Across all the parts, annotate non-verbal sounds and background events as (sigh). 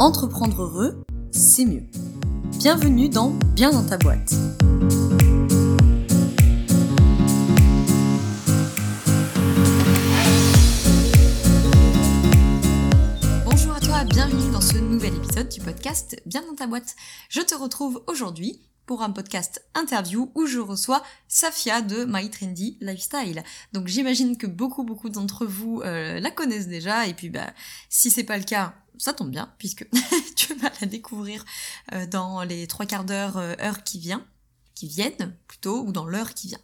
Entreprendre heureux, c'est mieux. Bienvenue dans Bien dans ta boîte. Bonjour à toi, bienvenue dans ce nouvel épisode du podcast Bien dans ta boîte. Je te retrouve aujourd'hui pour un podcast interview où je reçois Safia de My Trendy Lifestyle. Donc j'imagine que beaucoup beaucoup d'entre vous euh, la connaissent déjà et puis bah si c'est pas le cas, ça tombe bien puisque (laughs) tu vas la découvrir euh, dans les trois quarts d'heure euh, heure qui vient, qui viennent plutôt ou dans l'heure qui vient.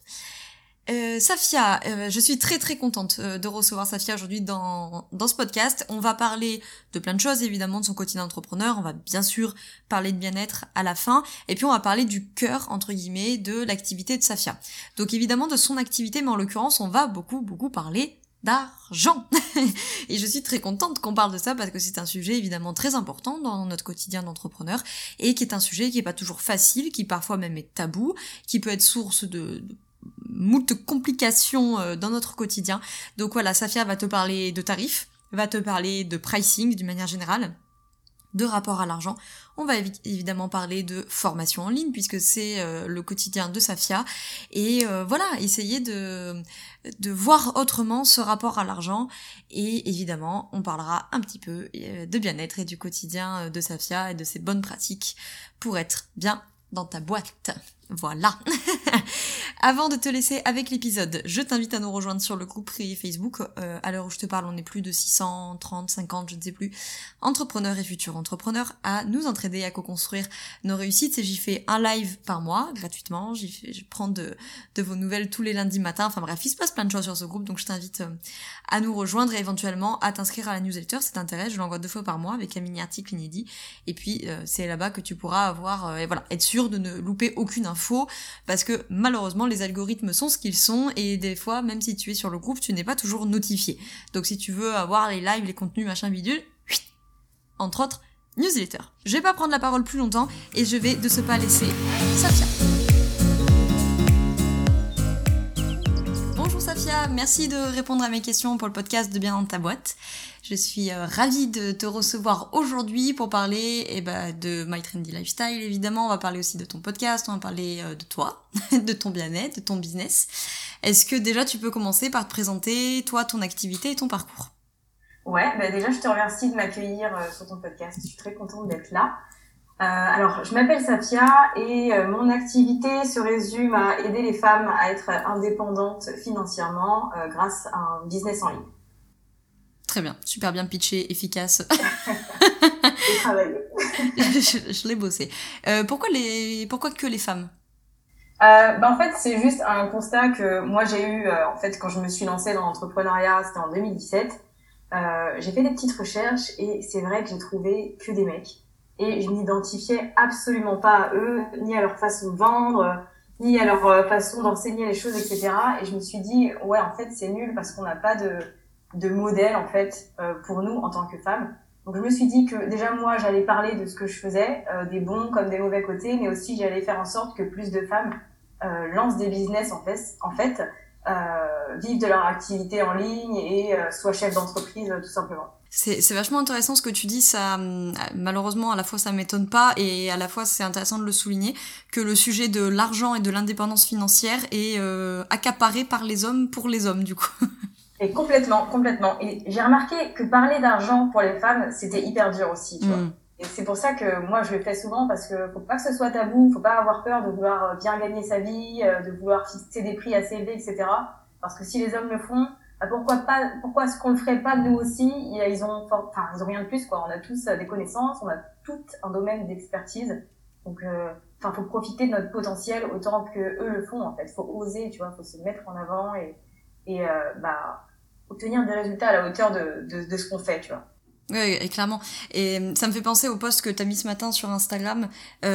Euh, Safia, euh, je suis très très contente de recevoir Safia aujourd'hui dans, dans ce podcast. On va parler de plein de choses, évidemment, de son quotidien d'entrepreneur. On va bien sûr parler de bien-être à la fin. Et puis on va parler du cœur, entre guillemets, de l'activité de Safia. Donc évidemment de son activité, mais en l'occurrence, on va beaucoup beaucoup parler d'argent. (laughs) et je suis très contente qu'on parle de ça parce que c'est un sujet évidemment très important dans notre quotidien d'entrepreneur et qui est un sujet qui est pas toujours facile, qui parfois même est tabou, qui peut être source de, de moult complications euh, dans notre quotidien. Donc voilà, Safia va te parler de tarifs, va te parler de pricing d'une manière générale, de rapport à l'argent. On va évidemment parler de formation en ligne puisque c'est euh, le quotidien de Safia et euh, voilà, essayer de de voir autrement ce rapport à l'argent et évidemment, on parlera un petit peu de bien-être et du quotidien de Safia et de ses bonnes pratiques pour être bien dans ta boîte. Voilà. (laughs) Avant de te laisser avec l'épisode, je t'invite à nous rejoindre sur le groupe privé Facebook. Euh, à l'heure où je te parle, on est plus de 630, 50, je ne sais plus, entrepreneurs et futurs entrepreneurs à nous entraider à co-construire nos réussites. Et j'y fais un live par mois, gratuitement. J'y fais, je prends de, vos nouvelles tous les lundis matin. Enfin bref, il se passe plein de choses sur ce groupe, donc je t'invite euh, à nous rejoindre et éventuellement à t'inscrire à la newsletter si t'intéresse. Je l'envoie deux fois par mois avec un mini article inédit. Et puis euh, c'est là-bas que tu pourras avoir, et voilà, être sûr de ne louper aucune info parce que malheureusement les algorithmes sont ce qu'ils sont et des fois, même si tu es sur le groupe, tu n'es pas toujours notifié. Donc si tu veux avoir les lives, les contenus, machin bidule, entre autres, newsletter. Je vais pas prendre la parole plus longtemps et je vais de ce pas laisser Safia. Merci de répondre à mes questions pour le podcast de Bien dans ta boîte. Je suis euh, ravie de te recevoir aujourd'hui pour parler eh ben, de My Trendy Lifestyle, évidemment. On va parler aussi de ton podcast, on va parler euh, de toi, (laughs) de ton bien-être, de ton business. Est-ce que déjà tu peux commencer par te présenter, toi, ton activité et ton parcours? Ouais, bah déjà je te remercie de m'accueillir euh, sur ton podcast. Je suis très contente d'être là. Euh, alors, je m'appelle Safia et euh, mon activité se résume à aider les femmes à être indépendantes financièrement euh, grâce à un business en ligne. Très bien, super bien pitché, efficace. (laughs) (laughs) Je, je l'ai bossé. Pourquoi les, pourquoi que les femmes? Bah, en fait, c'est juste un constat que moi j'ai eu en fait quand je me suis lancée dans l'entrepreneuriat, c'était en 2017. Euh, j'ai fait des petites recherches et c'est vrai que j'ai trouvé que des mecs et je m'identifiais absolument pas à eux, ni à leur façon de vendre, ni à leur euh, façon d'enseigner les choses, etc. Et je me suis dit ouais en fait c'est nul parce qu'on n'a pas de de modèle en fait euh, pour nous en tant que femmes. Donc je me suis dit que déjà moi j'allais parler de ce que je faisais, euh, des bons comme des mauvais côtés, mais aussi j'allais faire en sorte que plus de femmes euh, lancent des business en fait, euh, vivent de leur activité en ligne et euh, soient chefs d'entreprise tout simplement. C'est c'est vachement intéressant ce que tu dis. Ça, hum, malheureusement, à la fois ça m'étonne pas et à la fois c'est intéressant de le souligner que le sujet de l'argent et de l'indépendance financière est euh, accaparé par les hommes pour les hommes du coup. Et complètement, complètement. Et j'ai remarqué que parler d'argent pour les femmes, c'était hyper dur aussi, tu vois. Mm. Et c'est pour ça que moi je le fais souvent parce que faut pas que ce soit tabou, faut pas avoir peur de vouloir euh, bien gagner sa vie, euh, de vouloir fixer des prix assez élevés, etc. Parce que si les hommes le font, pourquoi pas, pourquoi est-ce qu'on le ferait pas nous aussi? Ils ont, enfin ils ont rien de plus quoi. On a tous euh, des connaissances, on a tout un domaine d'expertise. Donc, euh, enfin faut profiter de notre potentiel autant que eux le font en fait. Faut oser, tu vois, faut se mettre en avant et et euh, bah obtenir des résultats à la hauteur de de, ce qu'on fait, tu vois. Oui, clairement. Et ça me fait penser au post que tu as mis ce matin sur Instagram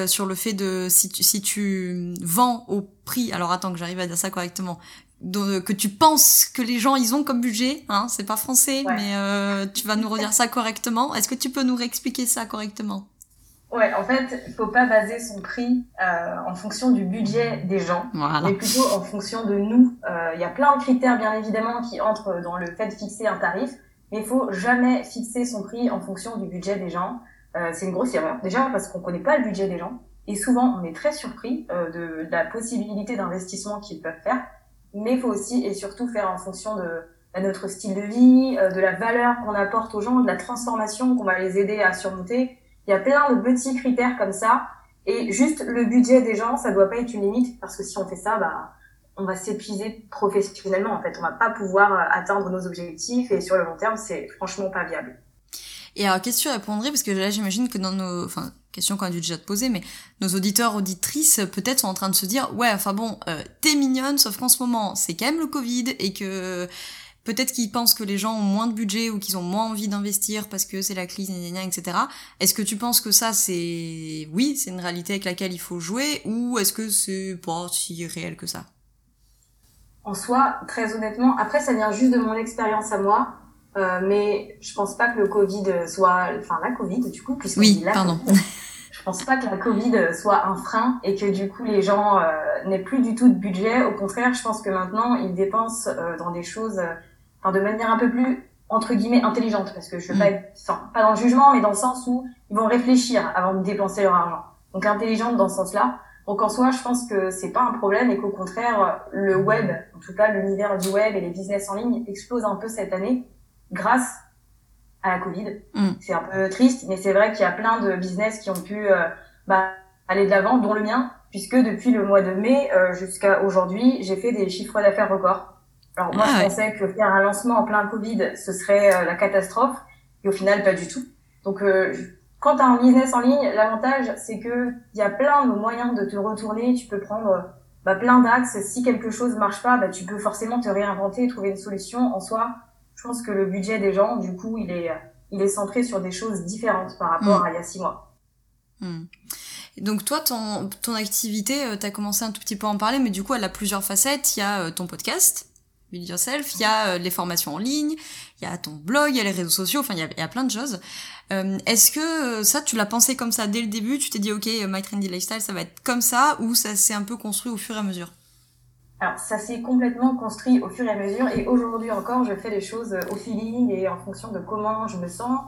sur le fait de si tu, si tu vends au prix. Alors attends que j'arrive à dire ça correctement. De- que tu penses que les gens ils ont comme budget, hein, c'est pas français, Ouais. mais euh, tu vas nous redire ça correctement. Est-ce que tu peux nous réexpliquer ça correctement? Ouais, en fait, il faut pas baser son prix euh, en fonction du budget des gens, Voilà. mais plutôt en fonction de nous. Euh, Il y a plein de critères, bien évidemment, qui entrent dans le fait de fixer un tarif, mais il faut jamais fixer son prix en fonction du budget des gens. Euh, c'est une grosse erreur. Déjà parce qu'on connaît pas le budget des gens. Et souvent, on est très surpris euh, de, de, la possibilité d'investissement qu'ils peuvent faire. Mais il faut aussi et surtout faire en fonction de, de notre style de vie, euh, de la valeur qu'on apporte aux gens, de la transformation qu'on va les aider à surmonter. Il y a plein de petits critères comme ça. Et juste le budget des gens, ça doit pas être une limite parce que si on fait ça, bah, on va s'épuiser professionnellement. En fait, on va pas pouvoir euh, atteindre nos objectifs et sur le long terme, c'est franchement pas viable. Et alors, qu'est-ce que tu répondrais? Parce que là, j'imagine que dans nos... Enfin, question qu'on a dû déjà te poser, mais nos auditeurs, auditrices, peut-être sont en train de se dire, ouais, enfin bon, euh, t'es mignonne, sauf qu'en ce moment, c'est quand même le Covid, et que peut-être qu'ils pensent que les gens ont moins de budget ou qu'ils ont moins envie d'investir parce que c'est la crise, etc. Est-ce que tu penses que ça, c'est... Oui, c'est une réalité avec laquelle il faut jouer, ou est-ce que c'est pas si réel que ça? En soi, très honnêtement, après, ça vient juste de mon expérience à moi, euh, mais je pense pas que le Covid soit, enfin la Covid du coup, puisque oui, pardon. je pense pas que la Covid soit un frein et que du coup les gens euh, n'aient plus du tout de budget. Au contraire, je pense que maintenant ils dépensent euh, dans des choses, euh, enfin de manière un peu plus entre guillemets intelligente, parce que je veux pas Mm. être, enfin, pas dans le jugement, mais dans le sens où ils vont réfléchir avant de dépenser leur argent. Donc intelligente dans ce sens-là. Donc en soi, je pense que c'est pas un problème et qu'au contraire, le web, en tout cas l'univers du web et les business en ligne explosent un peu cette année grâce à la Covid. Mm. C'est un peu triste, mais c'est vrai qu'il y a plein de business qui ont pu euh, bah, aller de l'avant, dont le mien, puisque depuis le mois de mai euh, jusqu'à aujourd'hui, j'ai fait des chiffres d'affaires records. Alors moi, Ah je ouais. pensais que faire un lancement en plein Covid, ce serait euh, la catastrophe, et au final, pas du tout. Donc, euh, quand tu as un business en ligne, l'avantage, c'est que il y a plein de moyens de te retourner. Tu peux prendre bah, plein d'axes. Si quelque chose marche pas, bah, tu peux forcément te réinventer et trouver une solution. En soi, je pense que le budget des gens, du coup, il est, il est centré sur des choses différentes par rapport Mm. à il y a six mois. Hmm. Donc toi, ton, ton activité, euh, t'as commencé un tout petit peu à en parler, mais du coup, elle a plusieurs facettes. Il y a euh, ton podcast, Build Yourself, il y a euh, les formations en ligne, il y a ton blog, il y a les réseaux sociaux, enfin, il y a, il y a plein de choses. Euh, Est-ce que ça, tu l'as pensé comme ça dès le début? Tu t'es dit, ok, My Trendy Lifestyle, ça va être comme ça, ou ça s'est un peu construit au fur et à mesure? Alors, ça s'est complètement construit au fur et à mesure, et aujourd'hui encore, je fais les choses euh, au feeling et en fonction de comment je me sens,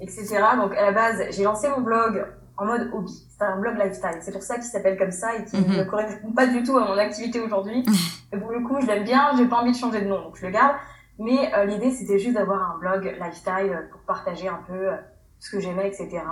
etc. Donc, à la base, j'ai lancé mon blog en mode hobby. C'est un blog lifestyle. C'est pour ça qu'il s'appelle comme ça et qui Mhm. ne correspond pas du tout à mon activité aujourd'hui. Et pour le coup, je l'aime bien, j'ai pas envie de changer de nom, donc je le garde. Mais euh, l'idée, c'était juste d'avoir un blog lifestyle pour partager un peu euh, ce que j'aimais, etc.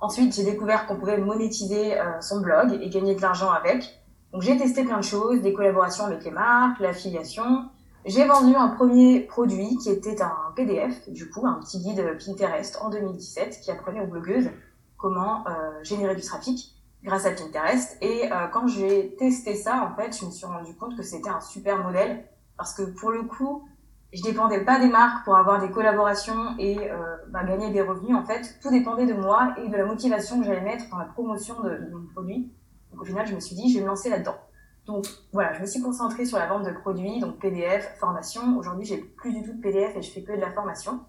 Ensuite, j'ai découvert qu'on pouvait monétiser euh, son blog et gagner de l'argent avec. Donc j'ai testé plein de choses, des collaborations avec les marques, l'affiliation. J'ai vendu un premier produit qui était un PDF, du coup, un petit guide Pinterest en 2017 qui apprenait aux blogueuses comment euh, générer du trafic grâce à Pinterest. Et euh, quand j'ai testé ça, en fait, je me suis rendu compte que c'était un super modèle parce que pour le coup, je dépendais pas des marques pour avoir des collaborations et euh, bah, gagner des revenus. En fait, tout dépendait de moi et de la motivation que j'allais mettre dans la promotion de, de mon produit. Donc au final, je me suis dit, je vais me lancer là-dedans. Donc voilà, je me suis concentrée sur la vente de produits, donc PDF, formation. Aujourd'hui, j'ai plus du tout de PDF et je fais que de la formation.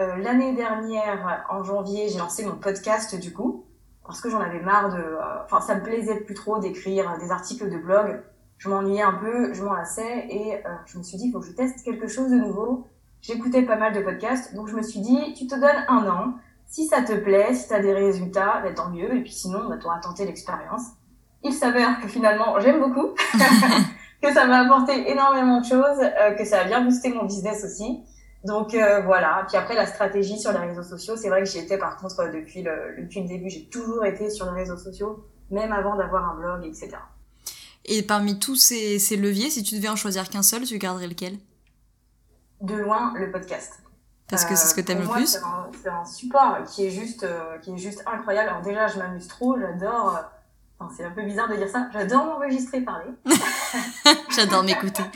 Euh, L'année dernière, en janvier, j'ai lancé mon podcast du coup, parce que j'en avais marre de... euh, Enfin, ça me plaisait plus trop d'écrire des articles de blog. Je m'ennuyais un peu, je m'en lassais et euh, je me suis dit, il faut que je teste quelque chose de nouveau. J'écoutais pas mal de podcasts, donc je me suis dit, tu te donnes un an. Si ça te plaît, si tu as des résultats, bah, tant mieux. Et puis sinon, bah, tu auras tenté l'expérience. Il s'avère que finalement, j'aime beaucoup, (laughs) que ça m'a apporté énormément de choses, euh, que ça a bien boosté mon business aussi. Donc euh, voilà. Puis après, la stratégie sur les réseaux sociaux, c'est vrai que j'y étais par contre euh, depuis le, depuis le début. J'ai toujours été sur les réseaux sociaux, même avant d'avoir un blog, etc. Et parmi tous ces, ces leviers, si tu devais en choisir qu'un seul, tu garderais lequel? De loin, le podcast. Parce que c'est ce que t'aimes pour le plus C'est un, un support qui est juste, qui est juste incroyable. Alors déjà, je m'amuse trop, j'adore. Enfin, c'est un peu bizarre de dire ça. J'adore m'enregistrer parler. (laughs) J'adore m'écouter. (laughs)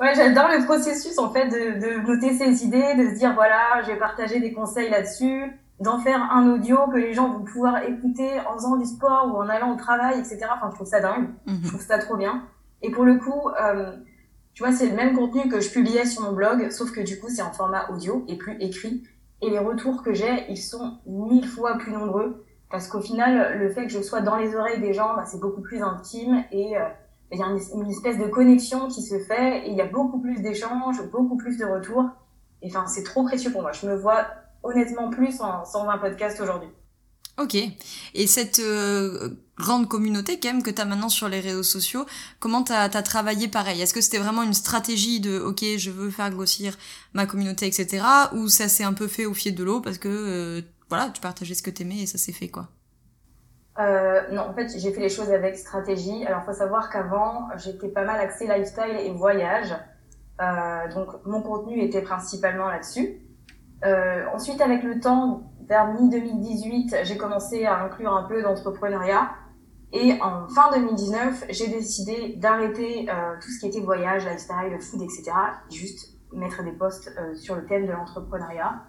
Ouais, j'adore le processus en fait de, de noter ses idées, de se dire voilà, je vais partager des conseils là-dessus, d'en faire un audio que les gens vont pouvoir écouter en faisant du sport ou en allant au travail, etc. Enfin, je trouve ça dingue. Je Mhm. trouve ça trop bien. Et pour le coup, euh, tu vois, c'est le même contenu que je publiais sur mon blog, sauf que du coup, c'est en format audio et plus écrit. Et les retours que j'ai, ils sont mille fois plus nombreux. Parce qu'au final, le fait que je sois dans les oreilles des gens, bah, c'est beaucoup plus intime et euh, il y a une, espèce de connexion qui se fait et il y a beaucoup plus d'échanges, beaucoup plus de retours. Et enfin, c'est trop précieux pour moi. Je me vois honnêtement plus en 120 podcasts aujourd'hui. Ok. Et cette euh, grande communauté quand même que tu as maintenant sur les réseaux sociaux, comment tu as, travaillé pareil? Est-ce que c'était vraiment une stratégie de ok je veux faire grossir ma communauté etc. ou ça s'est un peu fait au fil de l'eau parce que euh, voilà tu partageais ce que t'aimais et ça s'est fait quoi euh, non, en fait, j'ai fait les choses avec stratégie. Alors, faut savoir qu'avant, j'étais pas mal axée lifestyle et voyage. Euh, donc, mon contenu était principalement là-dessus. Euh, ensuite, avec le temps, vers mi-2018, j'ai commencé à inclure un peu d'entrepreneuriat. Et en fin 2019, j'ai décidé d'arrêter tout ce qui était voyage, lifestyle, food, etc. Et juste mettre des posts sur le thème de l'entrepreneuriat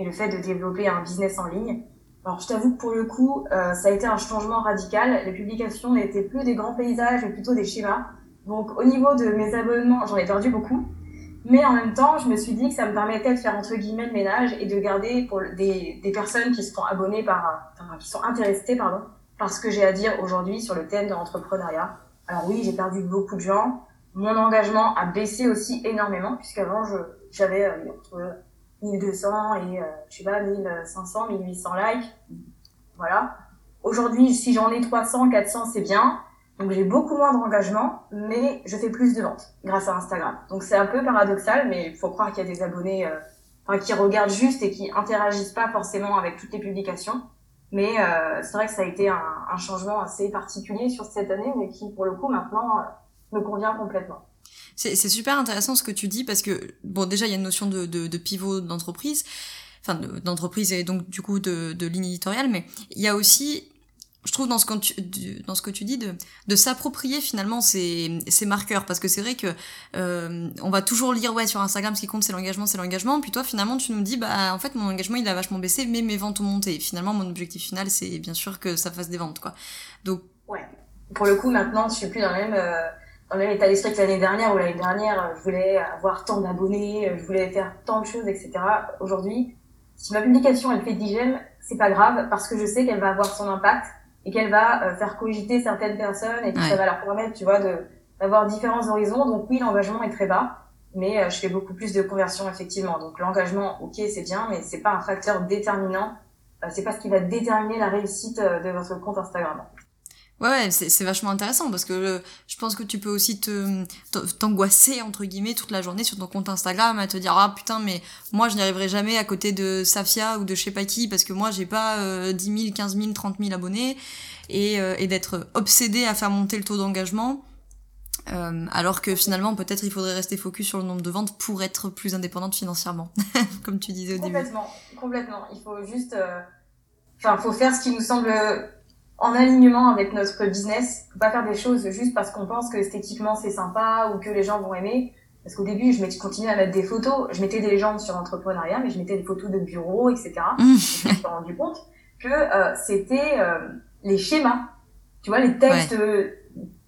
et le fait de développer un business en ligne. Alors, je t'avoue que pour le coup, euh, ça a été un changement radical. Les publications n'étaient plus des grands paysages, mais plutôt des schémas. Donc, au niveau de mes abonnements, j'en ai perdu beaucoup. Mais en même temps, je me suis dit que ça me permettait de faire entre guillemets le ménage et de garder pour des, personnes qui sont abonnées par, qui sont intéressées, pardon, par ce que j'ai à dire aujourd'hui sur le thème de l'entrepreneuriat. Alors oui, j'ai perdu beaucoup de gens. Mon engagement a baissé aussi énormément puisqu'avant, j'avais euh, entre 1200 et, euh, je sais pas, 1500, 1800 likes. Voilà. Aujourd'hui, si j'en ai 300, 400, c'est bien. Donc j'ai beaucoup moins d'engagement, mais je fais plus de ventes grâce à Instagram. Donc c'est un peu paradoxal, mais il faut croire qu'il y a des abonnés euh, qui regardent juste et qui interagissent pas forcément avec toutes les publications. Mais euh, c'est vrai que ça a été un, un, changement assez particulier sur cette année, mais qui pour le coup maintenant euh, me convient complètement. C'est super intéressant ce que tu dis parce que bon déjà il y a une notion de, de, de pivot d'entreprise, enfin d'entreprise et donc du coup de, de ligne éditoriale, mais il y a aussi je trouve dans ce que tu, dans ce que tu dis de, de s'approprier finalement ces, ces marqueurs. Parce que c'est vrai que euh, on va toujours lire ouais sur Instagram ce qui compte c'est l'engagement c'est l'engagement. Puis toi finalement tu nous dis bah en fait mon engagement il a vachement baissé mais mes ventes ont monté. Finalement mon objectif final c'est bien sûr que ça fasse des ventes quoi. Donc ouais. Pour le coup maintenant je suis plus dans le même euh, dans le même état d'esprit que l'année dernière où l'année dernière je voulais avoir tant d'abonnés je voulais faire tant de choses etc aujourd'hui si ma publication elle fait 10 j'aime c'est pas grave parce que je sais qu'elle va avoir son impact et qu'elle va euh, faire cogiter certaines personnes et que ça va leur permettre, tu vois, d'avoir différents horizons. Donc oui, l'engagement est très bas, mais euh, je fais beaucoup plus de conversions effectivement. Donc l'engagement, ok, c'est bien, mais c'est pas un facteur déterminant. Euh, c'est pas ce qui va déterminer la réussite de votre compte Instagram. Ouais, c'est vachement intéressant parce que je pense que tu peux aussi te t'angoisser entre guillemets toute la journée sur ton compte Instagram à te dire ah putain mais moi je n'y arriverai jamais à côté de Safia ou de je sais pas qui parce que moi j'ai pas euh, 10 000, 15 000, 30 000 abonnés et, euh, et d'être obsédé à faire monter le taux d'engagement euh, alors que finalement peut-être il faudrait rester focus sur le nombre de ventes pour être plus indépendante financièrement (laughs) comme tu disais au début. Complètement, complètement. Il faut juste, euh, enfin faut faire ce qui nous semble en alignement avec notre business. Faut pas faire des choses juste parce qu'on pense que esthétiquement c'est sympa ou que les gens vont aimer. Parce qu'au début, je continuais à mettre des photos. Je mettais des légendes sur l'entrepreneuriat, mais je mettais des photos de bureau, etc. Mmh. je me suis rendu compte que euh, c'était euh, les schémas, tu vois, les textes, euh,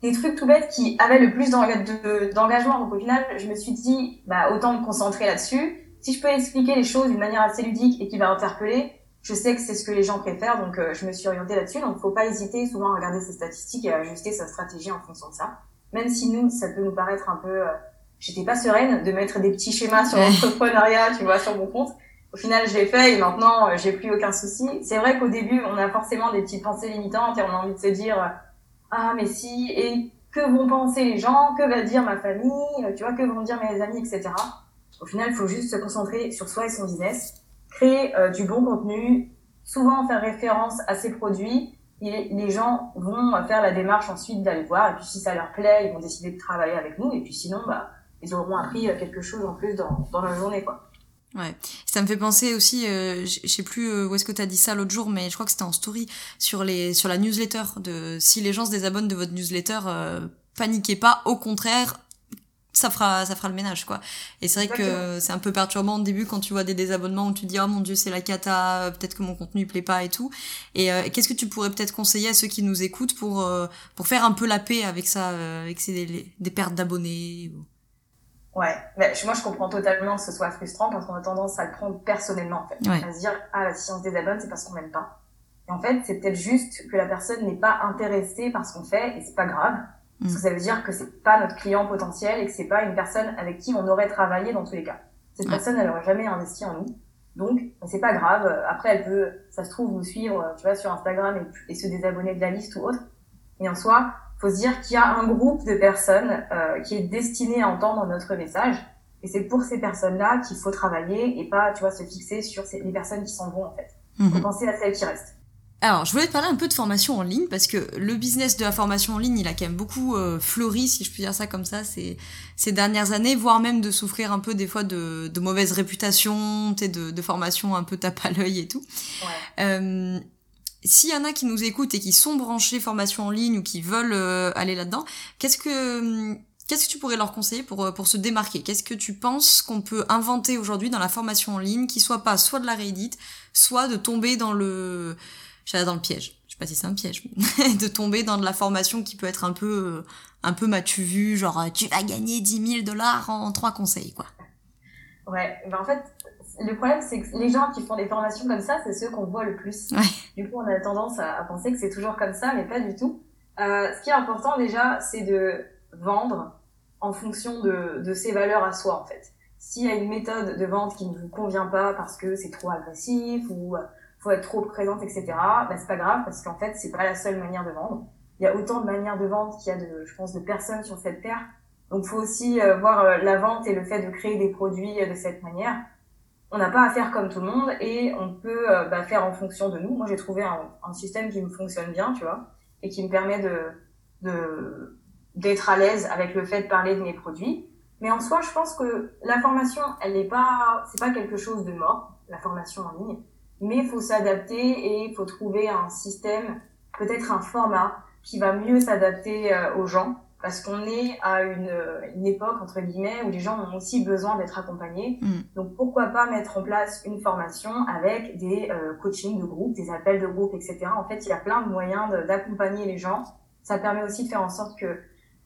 des trucs tout bêtes qui avaient le plus d'engagement. Donc au final, je me suis dit, bah autant me concentrer là-dessus. Si je peux expliquer les choses d'une manière assez ludique et qui va interpeller, je sais que c'est ce que les gens préfèrent, donc euh, je me suis orientée là-dessus. Donc, faut pas hésiter souvent à regarder ses statistiques et à ajuster sa stratégie en fonction de ça. Même si nous, ça peut nous paraître un peu, euh, j'étais pas sereine de mettre des petits schémas sur l'entrepreneuriat, tu vois, sur mon compte. Au final, je l'ai fait et maintenant, euh, j'ai plus aucun souci. C'est vrai qu'au début, on a forcément des petites pensées limitantes et on a envie de se dire, ah, mais si, et que vont penser les gens, que va dire ma famille, tu vois, que vont dire mes amis, etc. Au final, il faut juste se concentrer sur soi et son business créer euh, du bon contenu, souvent faire référence à ces produits. Et les gens vont faire la démarche ensuite d'aller voir. Et puis si ça leur plaît, ils vont décider de travailler avec nous. Et puis sinon, bah, ils auront appris euh, quelque chose en plus dans, dans la journée, quoi. Ouais, ça me fait penser aussi, euh, je sais plus euh, où est-ce que tu as dit ça l'autre jour, mais je crois que c'était en story sur les sur la newsletter de si les gens se désabonnent de votre newsletter, paniquez pas, au contraire, ça fera ça fera le ménage quoi. Et c'est vrai que c'est un peu perturbant au début quand tu vois des désabonnements où tu dis oh mon dieu c'est la cata peut-être que mon contenu plaît pas et tout. Et euh, qu'est-ce que tu pourrais peut-être conseiller à ceux qui nous écoutent pour euh, pour faire un peu la paix avec ça euh, avec ces des, pertes d'abonnés ouais. Mais moi je comprends totalement que ce soit frustrant parce qu'on a tendance à le prendre personnellement en fait. À se dire ah si on se désabonne c'est parce qu'on m'aime pas et en fait c'est peut-être juste que la personne n'est pas intéressée par ce qu'on fait et c'est pas grave parce que ça veut dire que c'est pas notre client potentiel et que c'est pas une personne avec qui on aurait travaillé dans tous les cas. Cette personne, elle aurait jamais investi en nous. Donc, c'est pas grave. Après, elle peut, ça se trouve, nous suivre, tu vois, sur Instagram et, et se désabonner de la liste ou autre. Mais en soi, faut se dire qu'il y a un groupe de personnes euh, qui est destiné à entendre notre message. Et c'est pour ces personnes-là qu'il faut travailler et pas, tu vois, se fixer sur ces, les personnes qui s'en vont, en fait. Faut mhm. penser à celles qui restent. Alors, je voulais te parler un peu de formation en ligne parce que le business de la formation en ligne, il a quand même beaucoup euh, fleuri, si je puis dire ça comme ça, ces, ces dernières années, voire même de souffrir un peu des fois de, de mauvaise réputation, de, de formation un peu tape à l'œil et tout. Ouais. Euh, s'il y en a qui nous écoutent et qui sont branchés formation en ligne ou qui veulent euh, aller là-dedans, qu'est-ce que qu'est-ce que tu pourrais leur conseiller pour euh, pour se démarquer? Qu'est-ce que tu penses qu'on peut inventer aujourd'hui dans la formation en ligne qui soit pas soit de la réédite, soit de tomber dans le dans le piège. Je sais pas si c'est un piège, (laughs) de tomber dans de la formation qui peut être un peu euh, un peu m'as-tu vu, genre tu vas gagner 10 000 dollars en trois conseils quoi. Ouais, ben en fait, le problème, c'est que les gens qui font des formations comme ça, c'est ceux qu'on voit le plus. Du coup, on a tendance à, penser que c'est toujours comme ça, mais pas du tout. Euh, ce qui est important déjà, c'est de vendre en fonction de, de ses valeurs à soi, en fait. S'il y a une méthode de vente qui ne vous convient pas parce que c'est trop agressif ou faut être trop présente, etc., bah, c'est pas grave parce qu'en fait, c'est pas la seule manière de vendre. Il y a autant de manières de vendre qu'il y a de, je pense, de personnes sur cette terre. Donc, faut aussi euh, voir euh, la vente et le fait de créer des produits de cette manière on n'a pas à faire comme tout le monde et on peut euh, bah, faire en fonction de nous. Moi, j'ai trouvé un, un, système qui me fonctionne bien, tu vois, et qui me permet de d'être à l'aise avec le fait de parler de mes produits. Mais en soi, je pense que la formation, elle n'est pas, c'est pas quelque chose de mort, la formation en ligne. Mais il faut s'adapter et il faut trouver un système, peut-être un format qui va mieux s'adapter euh, aux gens parce qu'on est à une, une, époque, entre guillemets, où les gens ont aussi besoin d'être accompagnés. Mm. Donc, pourquoi pas mettre en place une formation avec des euh, coachings de groupe, des appels de groupe, etc. En fait, il y a plein de moyens d'accompagner les gens. Ça permet aussi de faire en sorte que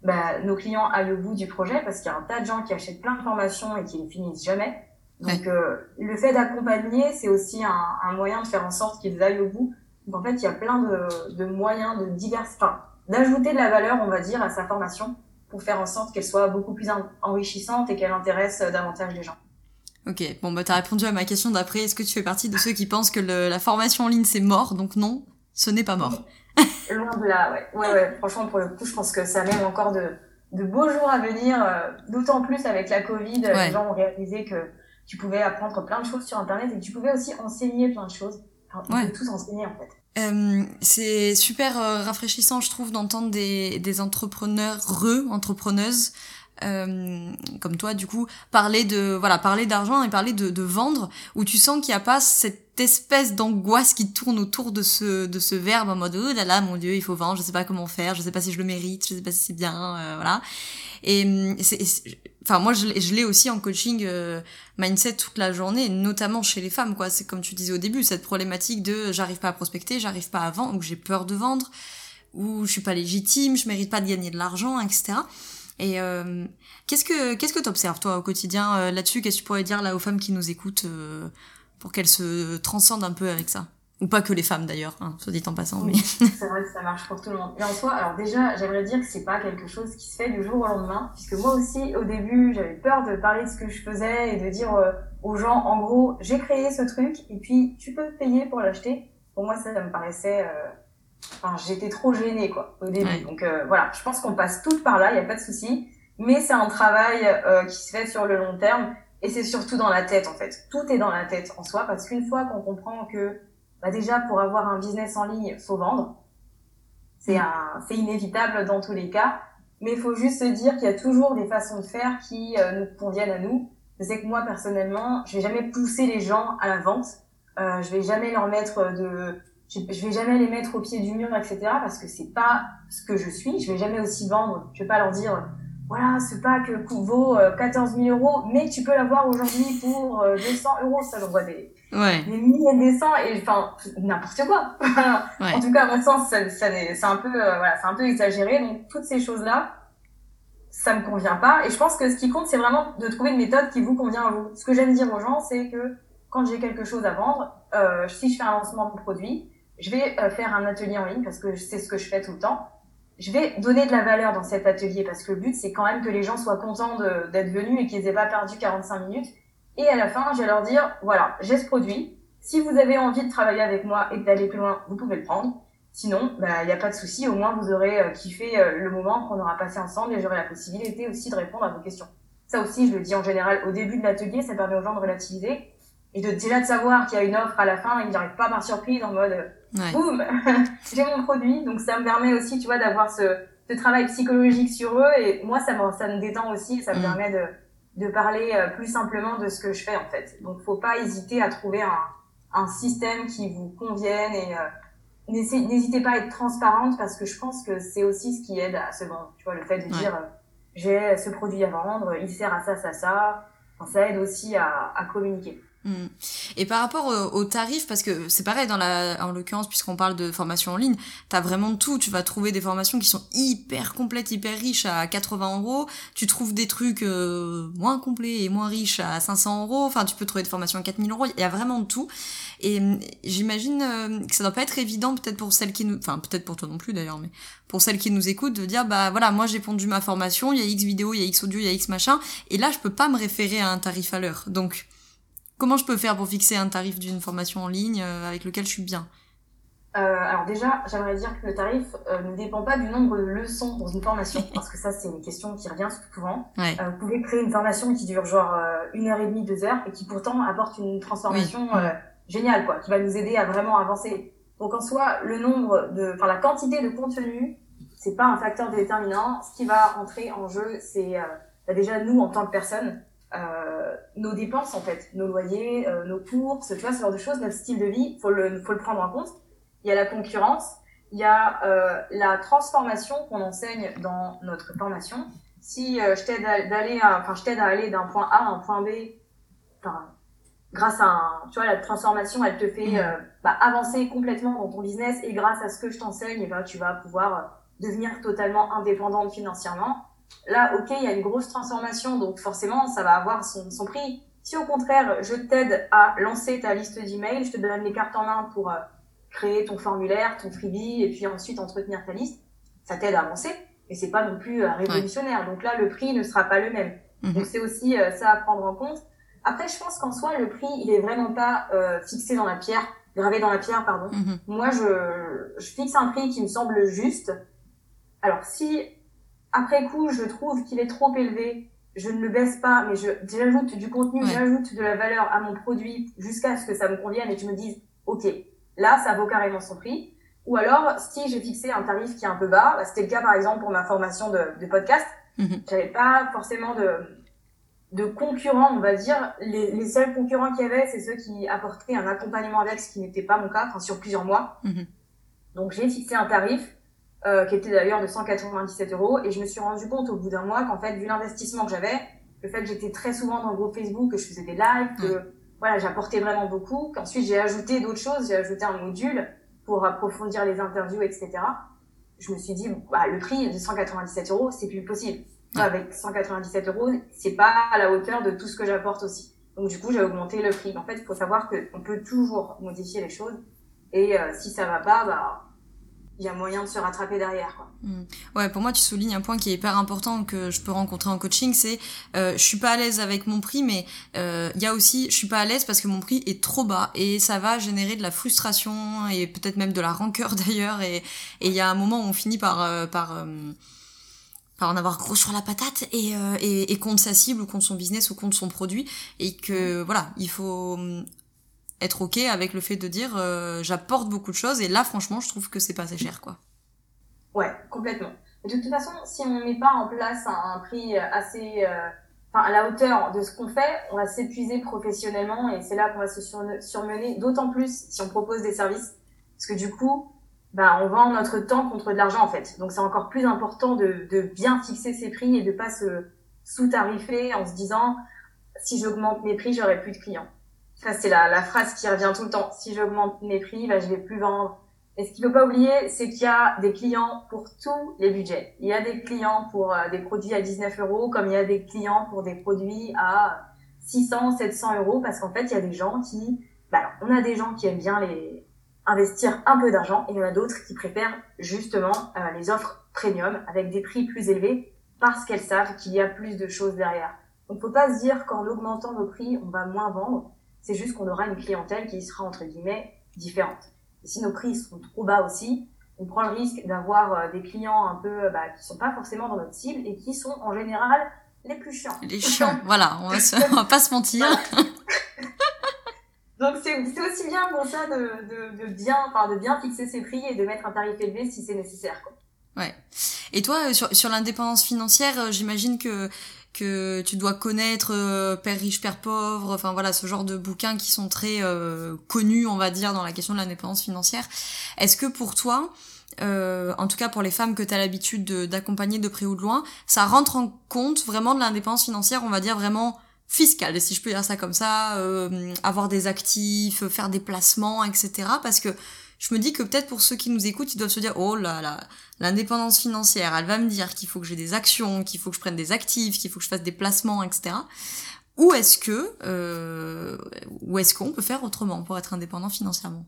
bah, nos clients aillent au bout du projet, parce qu'il y a un tas de gens qui achètent plein de formations et qui ne finissent jamais. Donc, euh, le fait d'accompagner, c'est aussi un, un, moyen de faire en sorte qu'ils aillent au bout. Donc, en fait, il y a plein de, de moyens de divers... Enfin, d'ajouter de la valeur, on va dire, à sa formation pour faire en sorte qu'elle soit beaucoup plus enrichissante et qu'elle intéresse euh, davantage les gens. Ok, bon bah t'as répondu à ma question d'après. Est-ce que tu fais partie de ceux qui pensent que la formation en ligne c'est mort? Donc non, ce n'est pas mort. (laughs) Loin de là, ouais. ouais. Ouais, franchement pour le coup, je pense que ça a même encore de, de beaux jours à venir. Euh, d'autant plus avec la Covid, les gens ont réalisé que tu pouvais apprendre plein de choses sur Internet et tu pouvais aussi enseigner plein de choses. Enfin, on peut tous enseigner en fait. Euh, c'est super euh, rafraîchissant, je trouve, d'entendre des, des entrepreneurs, re entrepreneuses, euh, comme toi, du coup, parler de voilà, parler d'argent et parler de, de vendre, où tu sens qu'il n'y a pas cette espèce d'angoisse qui tourne autour de ce de ce verbe en mode oh là là mon dieu il faut vendre je sais pas comment faire je sais pas si je le mérite je sais pas si c'est bien euh, voilà. Et c'est enfin moi je, je l'ai aussi en coaching euh, mindset toute la journée notamment chez les femmes quoi. C'est comme tu disais au début cette problématique de j'arrive pas à prospecter j'arrive pas à vendre ou j'ai peur de vendre ou je suis pas légitime je mérite pas de gagner de l'argent etc et euh, qu'est-ce que qu'est-ce que t'observes toi au quotidien euh, là-dessus? Qu'est-ce que tu pourrais dire là aux femmes qui nous écoutent euh, pour qu'elles se transcendent un peu avec ça ou pas que les femmes d'ailleurs, hein, soit dit en passant. Mais... c'est vrai que ça marche pour tout le monde. Mais en soi, alors déjà, j'aimerais dire que c'est pas quelque chose qui se fait du jour au lendemain, puisque moi aussi, au début, j'avais peur de parler de ce que je faisais et de dire euh, aux gens, en gros, j'ai créé ce truc et puis tu peux payer pour l'acheter. Pour moi, ça, ça me paraissait, euh... enfin, j'étais trop gênée quoi au début. Donc euh, voilà, je pense qu'on passe toutes par là, il y a pas de souci. Mais c'est un travail qui se fait sur le long terme et c'est surtout dans la tête en fait. Tout est dans la tête en soi, parce qu'une fois qu'on comprend que bah déjà pour avoir un business en ligne, faut vendre. C'est un, c'est inévitable dans tous les cas. Mais il faut juste se dire qu'il y a toujours des façons de faire qui euh, nous conviennent à nous. Je sais que moi personnellement, je vais jamais pousser les gens à la vente. Euh, je vais jamais leur mettre de, je, vais jamais les mettre au pied du mur, etc. Parce que c'est pas ce que je suis. Je vais jamais aussi vendre. Je vais pas leur dire, voilà, ce pack vaut 14 euh, 000 euros, mais tu peux l'avoir aujourd'hui pour 200 euh, euros. Ça, j'en vois des, ouais. des milliers des cents et enfin, n'importe quoi. (laughs) En tout cas, à mon sens, ça, ça c'est un peu, euh, voilà, c'est un peu exagéré. Donc, toutes ces choses-là, ça me convient pas. Et je pense que ce qui compte, c'est vraiment de trouver une méthode qui vous convient à vous. Ce que j'aime dire aux gens, c'est que quand j'ai quelque chose à vendre, euh, si je fais un lancement de produit, je vais faire un atelier en ligne parce que c'est ce que je fais tout le temps je vais donner de la valeur dans cet atelier parce que le but, c'est quand même que les gens soient contents d'être venus et qu'ils aient pas perdu 45 minutes. Et à la fin, je vais leur dire, voilà, j'ai ce produit. Si vous avez envie de travailler avec moi et d'aller plus loin, vous pouvez le prendre. Sinon, bah, il n'y a pas de souci. Au moins, vous aurez euh, kiffé euh, le moment qu'on aura passé ensemble et j'aurai la possibilité aussi de répondre à vos questions. Ça aussi, je le dis en général au début de l'atelier, ça permet aux gens de relativiser et de déjà de savoir qu'il y a une offre à la fin et qu'ils n'arrivent pas par surprise en mode ouais. boum, (laughs) j'ai mon produit. Donc ça me permet aussi, tu vois, d'avoir ce, ce, travail psychologique sur eux et moi ça me, ça me détend aussi, ça me mm. permet de, de parler euh, plus simplement de ce que je fais en fait. Donc faut pas hésiter à trouver un, un système qui vous convienne et euh, n'hésitez pas à être transparente parce que je pense que c'est aussi ce qui aide à se vendre. Tu vois, le fait de dire euh, j'ai ce produit à vendre, il sert à ça, ça, ça. Enfin, ça aide aussi à, à communiquer. Mm. Et par rapport aux, tarifs, parce que c'est pareil dans la, en l'occurrence, puisqu'on parle de formation en ligne, t'as vraiment tout. Tu vas trouver des formations qui sont hyper complètes, hyper riches à 80 euros. Tu trouves des trucs euh, moins complets et moins riches à 500 euros. Enfin, tu peux trouver des formations à 4000 euros. Il y a vraiment tout. Et mm, j'imagine euh, que ça doit pas être évident, peut-être pour celles qui nous, enfin peut-être pour toi non plus d'ailleurs, mais pour celles qui nous écoutent, de dire bah voilà, moi j'ai pondu ma formation, il y a X vidéos, il y a X audio, il y a X machin, et là je peux pas me référer à un tarif à l'heure. Donc Comment je peux faire pour fixer un tarif d'une formation en ligne euh, avec lequel je suis bien? Euh, alors déjà, j'aimerais dire que le tarif euh, ne dépend pas du nombre de leçons dans une formation, (laughs) parce que ça c'est une question qui revient souvent. vous pouvez créer une formation qui dure genre une heure et demie, deux heures, et qui pourtant apporte une transformation géniale, quoi, qui va nous aider à vraiment avancer. Donc en soi, le nombre de, enfin la quantité de contenu, c'est pas un facteur déterminant. Ce qui va entrer en jeu, c'est bah, déjà nous en tant que personne, euh, nos dépenses en fait, nos loyers, euh, nos courses, tu vois, ce genre de choses, notre style de vie, faut le, faut le prendre en compte. Il y a la concurrence, il y a euh, la transformation qu'on enseigne dans notre formation. Si je t'aide d'aller, enfin je t'aide à aller d'un point A à un point B, enfin grâce à un, tu vois, la transformation, elle te fait mmh. bah, avancer complètement dans ton business et grâce à ce que je t'enseigne, eh ben, tu vas pouvoir devenir totalement indépendante financièrement. Là, ok, il y a une grosse transformation, donc forcément, ça va avoir son, son prix. Si au contraire, je t'aide à lancer ta liste d'emails, je te donne les cartes en main pour euh, créer ton formulaire, ton freebie, et puis ensuite entretenir ta liste, ça t'aide à avancer, mais c'est pas non plus euh, révolutionnaire. Donc là, le prix ne sera pas le même. Mhm. Donc c'est aussi euh, ça à prendre en compte. Après, je pense qu'en soi, le prix, il est vraiment pas fixé dans la pierre, gravé dans la pierre, pardon. Mhm. Moi, je, je fixe un prix qui me semble juste. Alors, si après coup, je trouve qu'il est trop élevé. Je ne le baisse pas, mais je, j'ajoute du contenu, j'ajoute de la valeur à mon produit jusqu'à ce que ça me convienne et que je me dise, OK, là, ça vaut carrément son prix. Ou alors, si j'ai fixé un tarif qui est un peu bas, bah, c'était le cas par exemple pour ma formation de, de podcast, mm-hmm. j'avais pas forcément de, de concurrents, on va dire. Les, les seuls concurrents qu'il y avait, c'est ceux qui apportaient un accompagnement avec, ce qui n'était pas mon cas, enfin sur plusieurs mois. Mm-hmm. Donc j'ai fixé un tarif euh, qui était d'ailleurs de 197 euros. Et je me suis rendu compte au bout d'un mois qu'en fait, vu l'investissement que j'avais, le fait que j'étais très souvent dans le groupe Facebook, que je faisais des lives, que voilà, j'apportais vraiment beaucoup, qu'ensuite j'ai ajouté d'autres choses, j'ai ajouté un module pour approfondir les interviews, etc. Je me suis dit, bah, le prix de 197 euros, c'est plus possible. Avec 197 euros, c'est pas à la hauteur de tout ce que j'apporte aussi. Donc du coup, j'ai augmenté le prix. En fait, il faut savoir qu'on peut toujours modifier les choses. Et euh, si ça va pas, bah, il y a moyen de se rattraper derrière. Quoi. Mm. Ouais, pour moi, tu soulignes un point qui est hyper important que je peux rencontrer en coaching, c'est euh, je suis pas à l'aise avec mon prix, mais euh, il y a aussi je suis pas à l'aise parce que mon prix est trop bas et ça va générer de la frustration et peut-être même de la rancœur (laughs) d'ailleurs. Et il y a un moment où on finit par euh, par euh, par en avoir gros sur la patate et, et, et contre sa cible ou contre son business ou contre son produit et que voilà il faut être ok avec le fait de dire euh, j'apporte beaucoup de choses et là franchement je trouve que c'est pas assez cher quoi. Ouais, complètement. De toute façon, si on met pas en place un, prix assez euh, à la hauteur de ce qu'on fait, on va s'épuiser professionnellement et c'est là qu'on va se surmener d'autant plus si on propose des services parce que du coup, bah on vend notre temps contre de l'argent en fait. Donc c'est encore plus important de, de bien fixer ses prix et de pas se sous-tarifer en se disant si j'augmente mes prix, j'aurai plus de clients. Ça, c'est la, la, phrase qui revient tout le temps. Si j'augmente mes prix, bah, je vais plus vendre. Et ce qu'il faut pas oublier, c'est qu'il y a des clients pour tous les budgets. Il y a des clients pour euh, des produits à 19 euros, comme il y a des clients pour des produits à 600, 700 euros, parce qu'en fait, il y a des gens qui, bah, on a des gens qui aiment bien les investir un peu d'argent, et il y en a d'autres qui préfèrent justement euh, les offres premium avec des prix plus élevés parce qu'elles savent qu'il y a plus de choses derrière. Donc, faut pas se dire qu'en augmentant nos prix, on va moins vendre. C'est juste qu'on aura une clientèle qui sera, entre guillemets, différente. Et si nos prix sont trop bas aussi, on prend le risque d'avoir euh, des clients un peu, bah, qui sont pas forcément dans notre cible et qui sont en général les plus chiants. Les chiants, (laughs) voilà, on va, on va pas se mentir. (laughs) Donc c'est aussi bien pour ça de, de, de bien, enfin, de bien fixer ses prix et de mettre un tarif élevé si c'est nécessaire. Quoi. Ouais. Et toi, euh, sur, sur l'indépendance financière, euh, j'imagine que que tu dois connaître euh, Père riche, Père pauvre, enfin voilà, ce genre de bouquins qui sont très euh, connus, on va dire, dans la question de l'indépendance financière. Est-ce que pour toi, euh, en tout cas pour les femmes que tu as l'habitude d'accompagner de, près ou de loin, ça rentre en compte vraiment de l'indépendance financière, on va dire vraiment fiscale, si je peux dire ça comme ça, euh, avoir des actifs, faire des placements, etc. Parce que je me dis que peut-être pour ceux qui nous écoutent, ils doivent se dire oh là là, l'indépendance financière, elle va me dire qu'il faut que j'ai des actions, qu'il faut que je prenne des actifs, qu'il faut que je fasse des placements, etc. Ou est-ce que, euh, ou est-ce qu'on peut faire autrement pour être indépendant financièrement?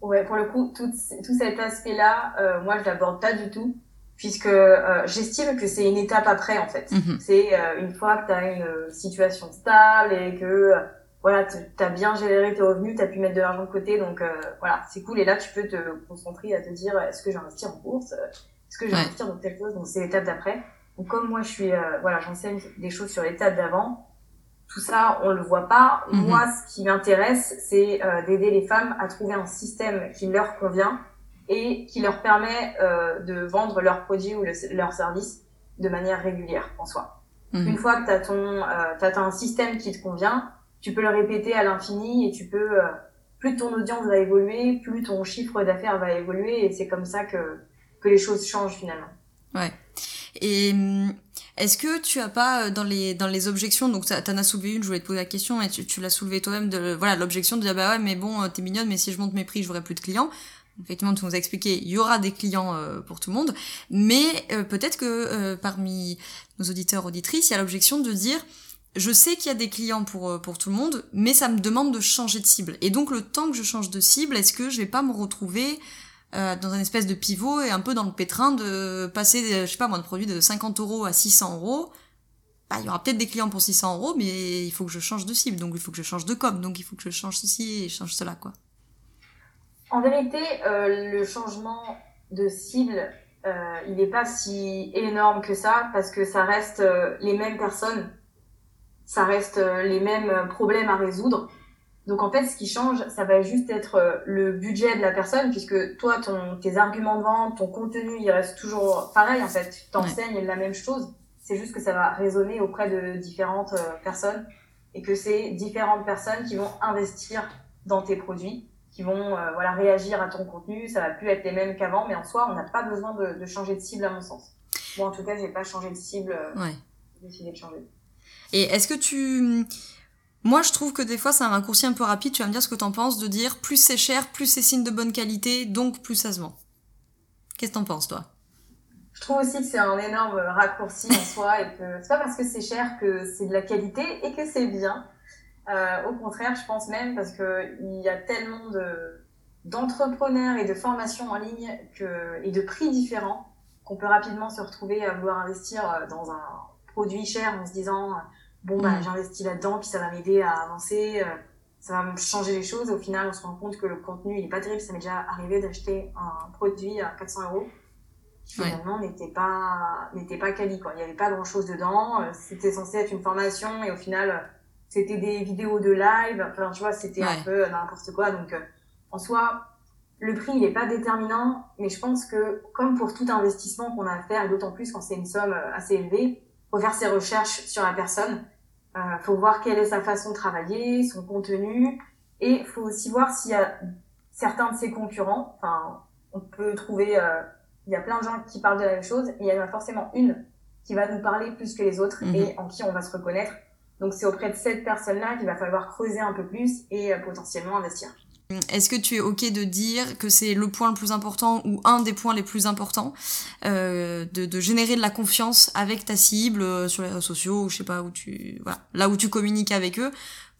Ouais, pour le coup, tout, tout cet aspect-là, euh, moi je l'aborde pas du tout puisque euh, j'estime que c'est une étape après en fait. Mhm. C'est une fois que tu as une situation stable et que voilà, tu as bien géré tes revenus, tu as pu mettre de l'argent de côté, donc voilà, c'est cool. Et là, tu peux te concentrer à te dire, est-ce que j'investis en bourse Est-ce que j'investis dans telle chose Donc c'est l'étape d'après. Donc comme moi, je suis, voilà, j'enseigne des choses sur l'étape d'avant. Tout ça, on le voit pas. Mhm. Moi, ce qui m'intéresse, c'est d'aider les femmes à trouver un système qui leur convient et qui leur permet euh, de vendre leurs produits ou leurs services de manière régulière en soi. Mhm. Une fois que tu as, ton, euh, as un système qui te convient, tu peux le répéter à l'infini et tu peux, euh, plus ton audience va évoluer, plus ton chiffre d'affaires va évoluer et c'est comme ça que, que les choses changent finalement. Ouais. Et hum, est-ce que tu as pas euh, dans les dans les objections donc t'en as soulevé une je voulais te poser la question et tu, tu l'as soulevé toi-même de voilà l'objection de dire bah ouais mais bon euh, t'es mignonne mais si je monte mes prix j'aurai plus de clients effectivement, tu nous as expliqué, il y aura des clients euh, pour tout le monde, mais euh, peut-être que euh, parmi nos auditeurs auditrices, il y a l'objection de dire je sais qu'il y a des clients pour pour tout le monde, mais ça me demande de changer de cible. Et donc le temps que je change de cible, est-ce que je vais pas me retrouver dans un espèce de pivot et un peu dans le pétrin de passer, je sais pas moi, de produit de 50 euros à 600 euros? Bah, il y aura peut-être des clients pour 600 euros, mais il faut que je change de cible, donc il faut que je change de com, donc il faut que je change ceci et change cela, quoi. En vérité, euh, le changement de cible, euh, il n'est pas si énorme que ça parce que ça reste euh, les mêmes personnes, ça reste les mêmes problèmes à résoudre. Donc en fait, ce qui change, ça va juste être le budget de la personne, puisque toi, ton, tes arguments de vente, ton contenu, il reste toujours pareil en fait. Tu t'enseignes la même chose. C'est juste que ça va résonner auprès de différentes personnes et que c'est différentes personnes qui vont investir dans tes produits qui vont euh, voilà réagir à ton contenu. Ça va plus être les mêmes qu'avant, mais en soi, on n'a pas besoin de, de, changer de cible à mon sens. Moi, en tout cas, j'ai pas changé de cible. Euh, ouais. J'ai décidé de changer. Et est-ce que tu moi, je trouve que des fois, c'est un raccourci un peu rapide. Tu vas me dire ce que t'en penses de dire plus c'est cher, plus c'est signe de bonne qualité, donc plus ça se vend. Qu'est-ce que t'en penses, toi? Je trouve aussi que c'est un énorme raccourci en soi et que c'est pas parce que c'est cher que c'est de la qualité et que c'est bien. Euh, au contraire, je pense même parce que il y a tellement de d'entrepreneurs et de formations en ligne que, et de prix différents qu'on peut rapidement se retrouver à vouloir investir euh, dans un produit cher en se disant bon bah mm. j'investis là-dedans puis ça va m'aider à avancer euh, ça va me changer les choses. Au final on se rend compte que le contenu il est pas terrible. Ça m'est déjà arrivé d'acheter un produit à 400 euros qui finalement n'était pas n'était pas quali quoi. Il y avait pas grand chose dedans c'était censé être une formation et au final c'était des vidéos de live, enfin tu vois, c'était un peu n'importe quoi. Donc euh, en soi, le prix il n'est pas déterminant, mais je pense que comme pour tout investissement qu'on a à faire, et d'autant plus quand c'est une somme euh, assez élevée, faut faire ses recherches sur la personne, euh, faut voir quelle est sa façon de travailler, son contenu, et faut aussi voir s'il y a certains de ses concurrents. Enfin, on peut trouver, euh, il y a plein de gens qui parlent de la même chose, et il y en a forcément une qui va nous parler plus que les autres mhm. et en qui on va se reconnaître. Donc c'est auprès de cette personne-là qu'il va falloir creuser un peu plus et euh, potentiellement investir. Est-ce que tu es OK de dire que c'est le point le plus important ou un des points les plus importants euh, de, générer de la confiance avec ta cible euh, sur les réseaux sociaux ou je sais pas où tu là où tu communiques avec eux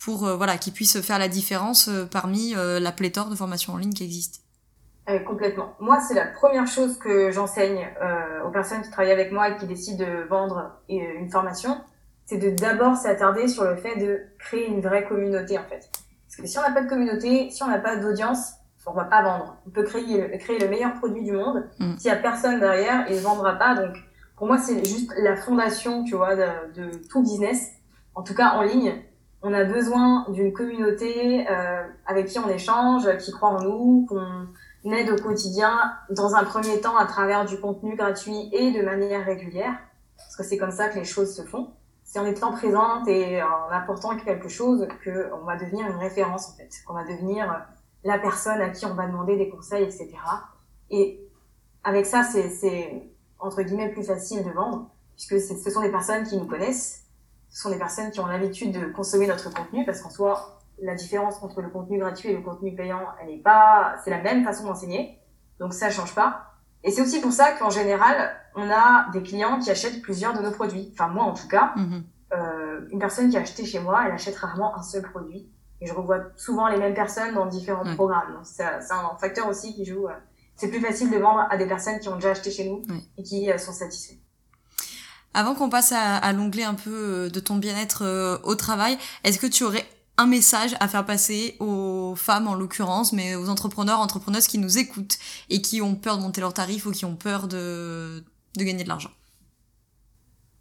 pour euh, voilà qu'ils puissent faire la différence parmi la pléthore de formations en ligne qui existent? Complètement. Moi, c'est la première chose que j'enseigne aux personnes qui travaillent avec moi et qui décident de vendre une formation c'est de d'abord s'attarder sur le fait de créer une vraie communauté en fait. Parce que si on n'a pas de communauté, si on n'a pas d'audience, on va pas vendre. On peut créer, créer le meilleur produit du monde. Mm. S'il y a personne derrière, il ne vendra pas. Donc, pour moi, c'est juste la fondation, tu vois, de, de, tout business. En tout cas, en ligne, on a besoin d'une communauté euh, avec qui on échange, qui croit en nous, qu'on aide au quotidien, dans un premier temps à travers du contenu gratuit et de manière régulière, parce que c'est comme ça que les choses se font. C'est en étant présente et en apportant quelque chose qu'on va devenir une référence en fait, qu'on va devenir la personne à qui on va demander des conseils, etc. Et avec ça, c'est entre guillemets plus facile de vendre, puisque ce sont des personnes qui nous connaissent, ce sont des personnes qui ont l'habitude de consommer notre contenu, parce qu'en soi, la différence entre le contenu gratuit et le contenu payant, elle est pas, c'est la même façon d'enseigner, donc ça change pas. Et c'est aussi pour ça qu'en général, on a des clients qui achètent plusieurs de nos produits. Enfin moi en tout cas, mm-hmm. euh, une personne qui a acheté chez moi, elle achète rarement un seul produit. Et je revois souvent les mêmes personnes dans différents programmes. C'est un facteur aussi qui joue. Euh, c'est plus facile de vendre à des personnes qui ont déjà acheté chez nous et qui euh, sont satisfaits. Avant qu'on passe à, l'onglet un peu de ton bien-être au travail, est-ce que tu aurais un message à faire passer aux femmes en l'occurrence, mais aux entrepreneurs, entrepreneuses qui nous écoutent et qui ont peur de monter leurs tarifs ou qui ont peur de, de gagner de l'argent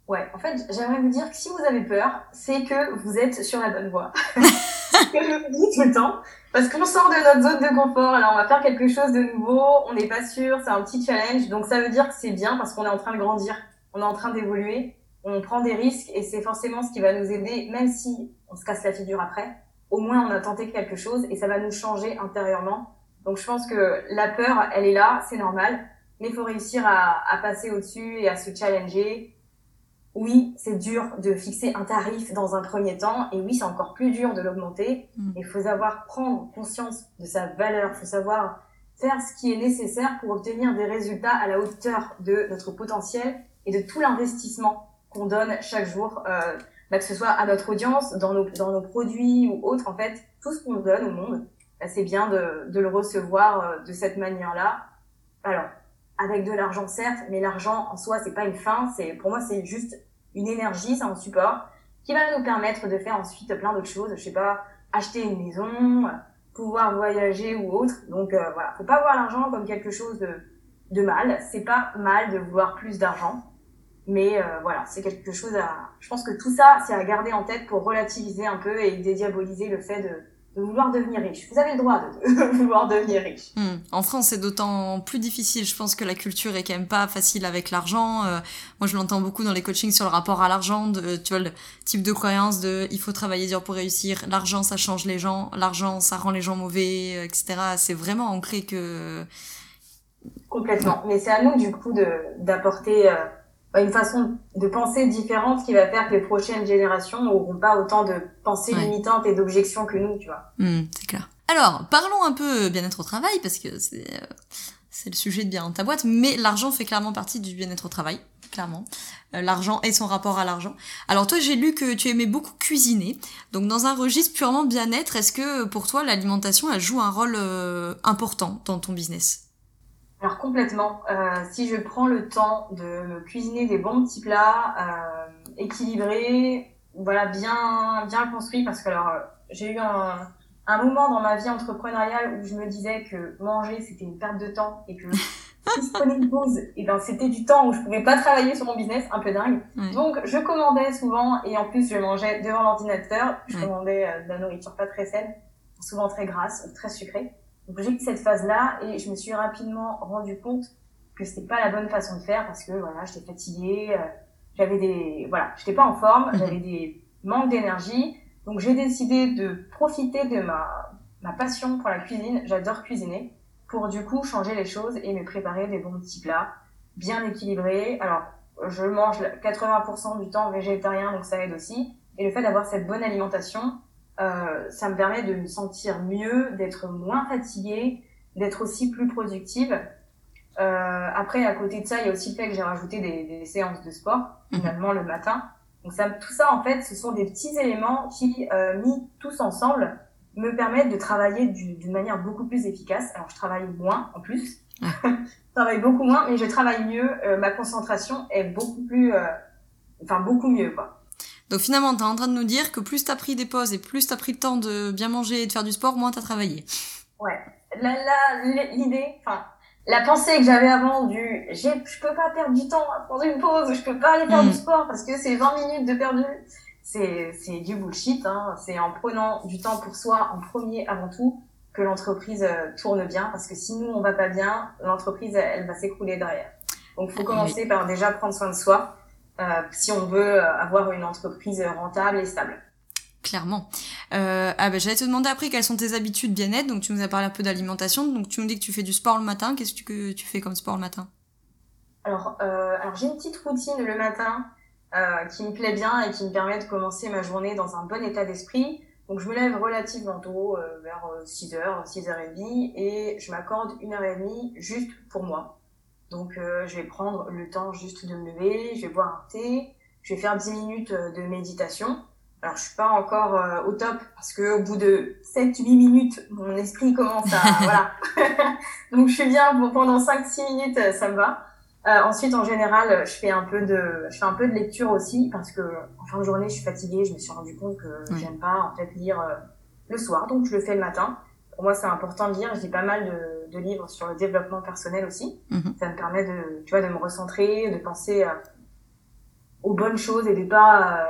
Ouais, en fait, j'aimerais vous dire que si vous avez peur, c'est que vous êtes sur la bonne voie. (laughs) que je dis tout le temps. Parce qu'on sort de notre zone de confort, alors on va faire quelque chose de nouveau, on n'est pas sûr, c'est un petit challenge. Donc ça veut dire que c'est bien parce qu'on est en train de grandir, on est en train d'évoluer, on prend des risques et c'est forcément ce qui va nous aider, même si on se casse la figure après. Au moins on a tenté quelque chose et ça va nous changer intérieurement. Donc je pense que la peur, elle est là, c'est normal, mais il faut réussir à, à passer au-dessus et à se challenger, oui, c'est dur de fixer un tarif dans un premier temps, et oui, c'est encore plus dur de l'augmenter. Mm. Il faut savoir prendre conscience de sa valeur, il faut savoir faire ce qui est nécessaire pour obtenir des résultats à la hauteur de notre potentiel et de tout l'investissement qu'on donne chaque jour, euh, bah, que ce soit à notre audience, dans nos, produits ou autres, en fait, tout ce qu'on donne au monde, bah, c'est bien de, de le recevoir euh, de cette manière-là. Alors, avec de l'argent certes, mais l'argent en soi c'est pas une fin, c'est pour moi c'est juste une énergie, c'est un support qui va nous permettre de faire ensuite plein d'autres choses, je sais pas, acheter une maison, pouvoir voyager ou autre. Donc euh, voilà, faut pas voir l'argent comme quelque chose de de mal, c'est pas mal de vouloir plus d'argent, mais euh, voilà, c'est quelque chose à je pense que tout ça c'est à garder en tête pour relativiser un peu et dédiaboliser le fait de de vouloir devenir riche. Vous avez le droit de, (laughs) vouloir devenir riche. Hmm. En France, c'est d'autant plus difficile. Je pense que la culture est quand même pas facile avec l'argent. Euh, moi, je l'entends beaucoup dans les coachings sur le rapport à l'argent. De, tu vois, le type de croyance de il faut travailler dur pour réussir. L'argent, ça change les gens. L'argent, ça rend les gens mauvais, euh, etc. C'est vraiment ancré que... Complètement. Mais c'est à nous, du coup, de d'apporter... Euh, une façon de penser différente qui va faire que les prochaines générations n'auront pas autant de pensées limitantes et d'objections que nous, tu vois. Hmm, c'est clair. Alors, parlons un peu bien-être au travail, parce que c'est euh, c'est le sujet de bien dans ta boîte, mais l'argent fait clairement partie du bien-être au travail, clairement. Euh, l'argent et son rapport à l'argent. Alors toi, j'ai lu que tu aimais beaucoup cuisiner, donc dans un registre purement bien-être, est-ce que pour toi l'alimentation, elle joue un rôle euh, important dans ton business? Alors complètement. Euh, si je prends le temps de me cuisiner des bons petits plats euh, équilibrés, voilà bien bien construits, parce que alors euh, j'ai eu un, un moment dans ma vie entrepreneuriale où je me disais que manger c'était une perte de temps et que (laughs) si je prenais une pause, et eh ben c'était du temps où je pouvais pas travailler sur mon business, un peu dingue. Donc je commandais souvent et en plus je mangeais devant l'ordinateur. Je commandais de la nourriture pas très saine, souvent très grasse, très sucrée. Donc j'ai eu cette phase-là et je me suis rapidement rendu compte que c'était pas la bonne façon de faire parce que voilà, j'étais fatiguée, euh, j'avais des voilà, j'étais pas en forme, mhm. j'avais des manques d'énergie. Donc j'ai décidé de profiter de ma ma passion pour la cuisine, j'adore cuisiner pour du coup changer les choses et me préparer des bons petits plats bien équilibrés. Alors, je mange 80% du temps végétarien donc ça aide aussi et le fait d'avoir cette bonne alimentation euh, ça me permet de me sentir mieux, d'être moins fatiguée, d'être aussi plus productive. Euh, après, à côté de ça, il y a aussi le fait que j'ai rajouté des, des, séances de sport, mhm. finalement, le matin. Donc ça, tout ça, en fait, ce sont des petits éléments qui, euh, mis tous ensemble, me permettent de travailler d'une manière beaucoup plus efficace. Alors, je travaille moins, en plus. (laughs) je travaille beaucoup moins, mais je travaille mieux. Euh, ma concentration est beaucoup plus... Euh, enfin, beaucoup mieux, quoi. Donc finalement, t'es en train de nous dire que plus t'as pris des pauses et plus t'as pris le temps de bien manger et de faire du sport, moins t'as travaillé. Ouais. L'idée, enfin, la pensée que j'avais avant du je peux pas perdre du temps à prendre une pause, je peux pas aller faire du mm. sport parce que c'est 20 minutes de perdu, c'est du bullshit. Hein. C'est en prenant du temps pour soi en premier avant tout que l'entreprise euh, tourne bien parce que si nous on va pas bien, l'entreprise elle, va s'écrouler derrière. Donc faut commencer par déjà prendre soin de soi si on veut euh, avoir une entreprise rentable et stable. Clairement. Euh, ah bah, j'allais te demander après quelles sont tes habitudes bien-être. Donc tu nous as parlé un peu d'alimentation. Donc tu me dis que tu fais du sport le matin. Qu'est-ce que tu fais comme sport le matin? Alors, euh, alors j'ai une petite routine le matin euh, qui me plaît bien et qui me permet de commencer ma journée dans un bon état d'esprit. Donc je me lève relativement tôt, euh, vers 6h, 6h30, et je m'accorde une heure et demie juste pour moi. Donc euh, je vais prendre le temps juste de me lever, je vais boire un thé, je vais faire 10 minutes de méditation. Alors, je suis pas encore euh, au top parce que au bout de 7-8 minutes, mon esprit commence à (laughs) voilà. (laughs) Donc je suis bien pour pendant 5-6 minutes, euh, ça me va. Euh, ensuite, en général, je fais un peu de, je fais un peu de lecture aussi parce que en fin de journée, je suis fatiguée. Je me suis rendu compte que j'aime pas en fait lire euh, le soir, donc je le fais le matin. Pour moi, c'est important de lire. Je lis pas mal de, de livres sur le développement personnel aussi. Mhm. Ça me permet de, tu vois, de me recentrer, de penser aux bonnes choses et de pas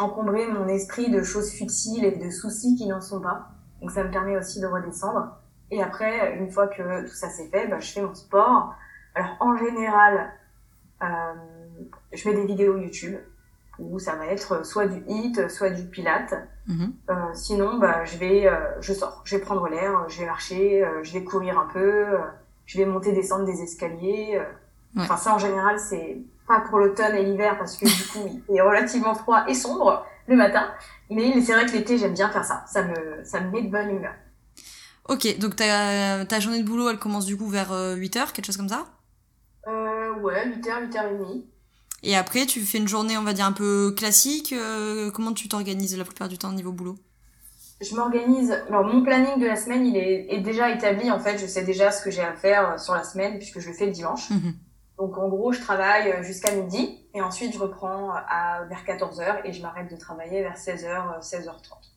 encombrer mon esprit de choses futiles et de soucis qui n'en sont pas. Donc ça me permet aussi de redescendre. Et après, une fois que tout ça c'est fait, bah, je fais mon sport. Alors en général, euh, je mets des vidéos YouTube où ça va être soit du hit, soit du pilate. Mhm. euh, sinon, bah, je vais, euh, je sors, je vais prendre l'air, je vais marcher, euh, je vais courir un peu, euh, je vais monter, descendre des escaliers. Enfin ça en général c'est pas pour l'automne et l'hiver parce que du coup il est relativement froid et sombre le matin. Mais c'est vrai que l'été j'aime bien faire ça. Ça me, ça me met de bonne humeur. Ok, donc ta, ta journée de boulot elle commence du coup vers 8h, euh, quelque chose comme ça? Euh, Ouais, 8h, 8h30. Et après tu fais une journée on va dire un peu classique. Euh, comment tu t'organises la plupart du temps au niveau boulot? Je m'organise. Alors mon planning de la semaine, il est, est, déjà établi en fait. Je sais déjà ce que j'ai à faire sur la semaine puisque je le fais le dimanche. Mhm. Donc en gros, je travaille euh, jusqu'à midi et ensuite je reprends à, vers 14h et je m'arrête de travailler vers 16h, 16h30.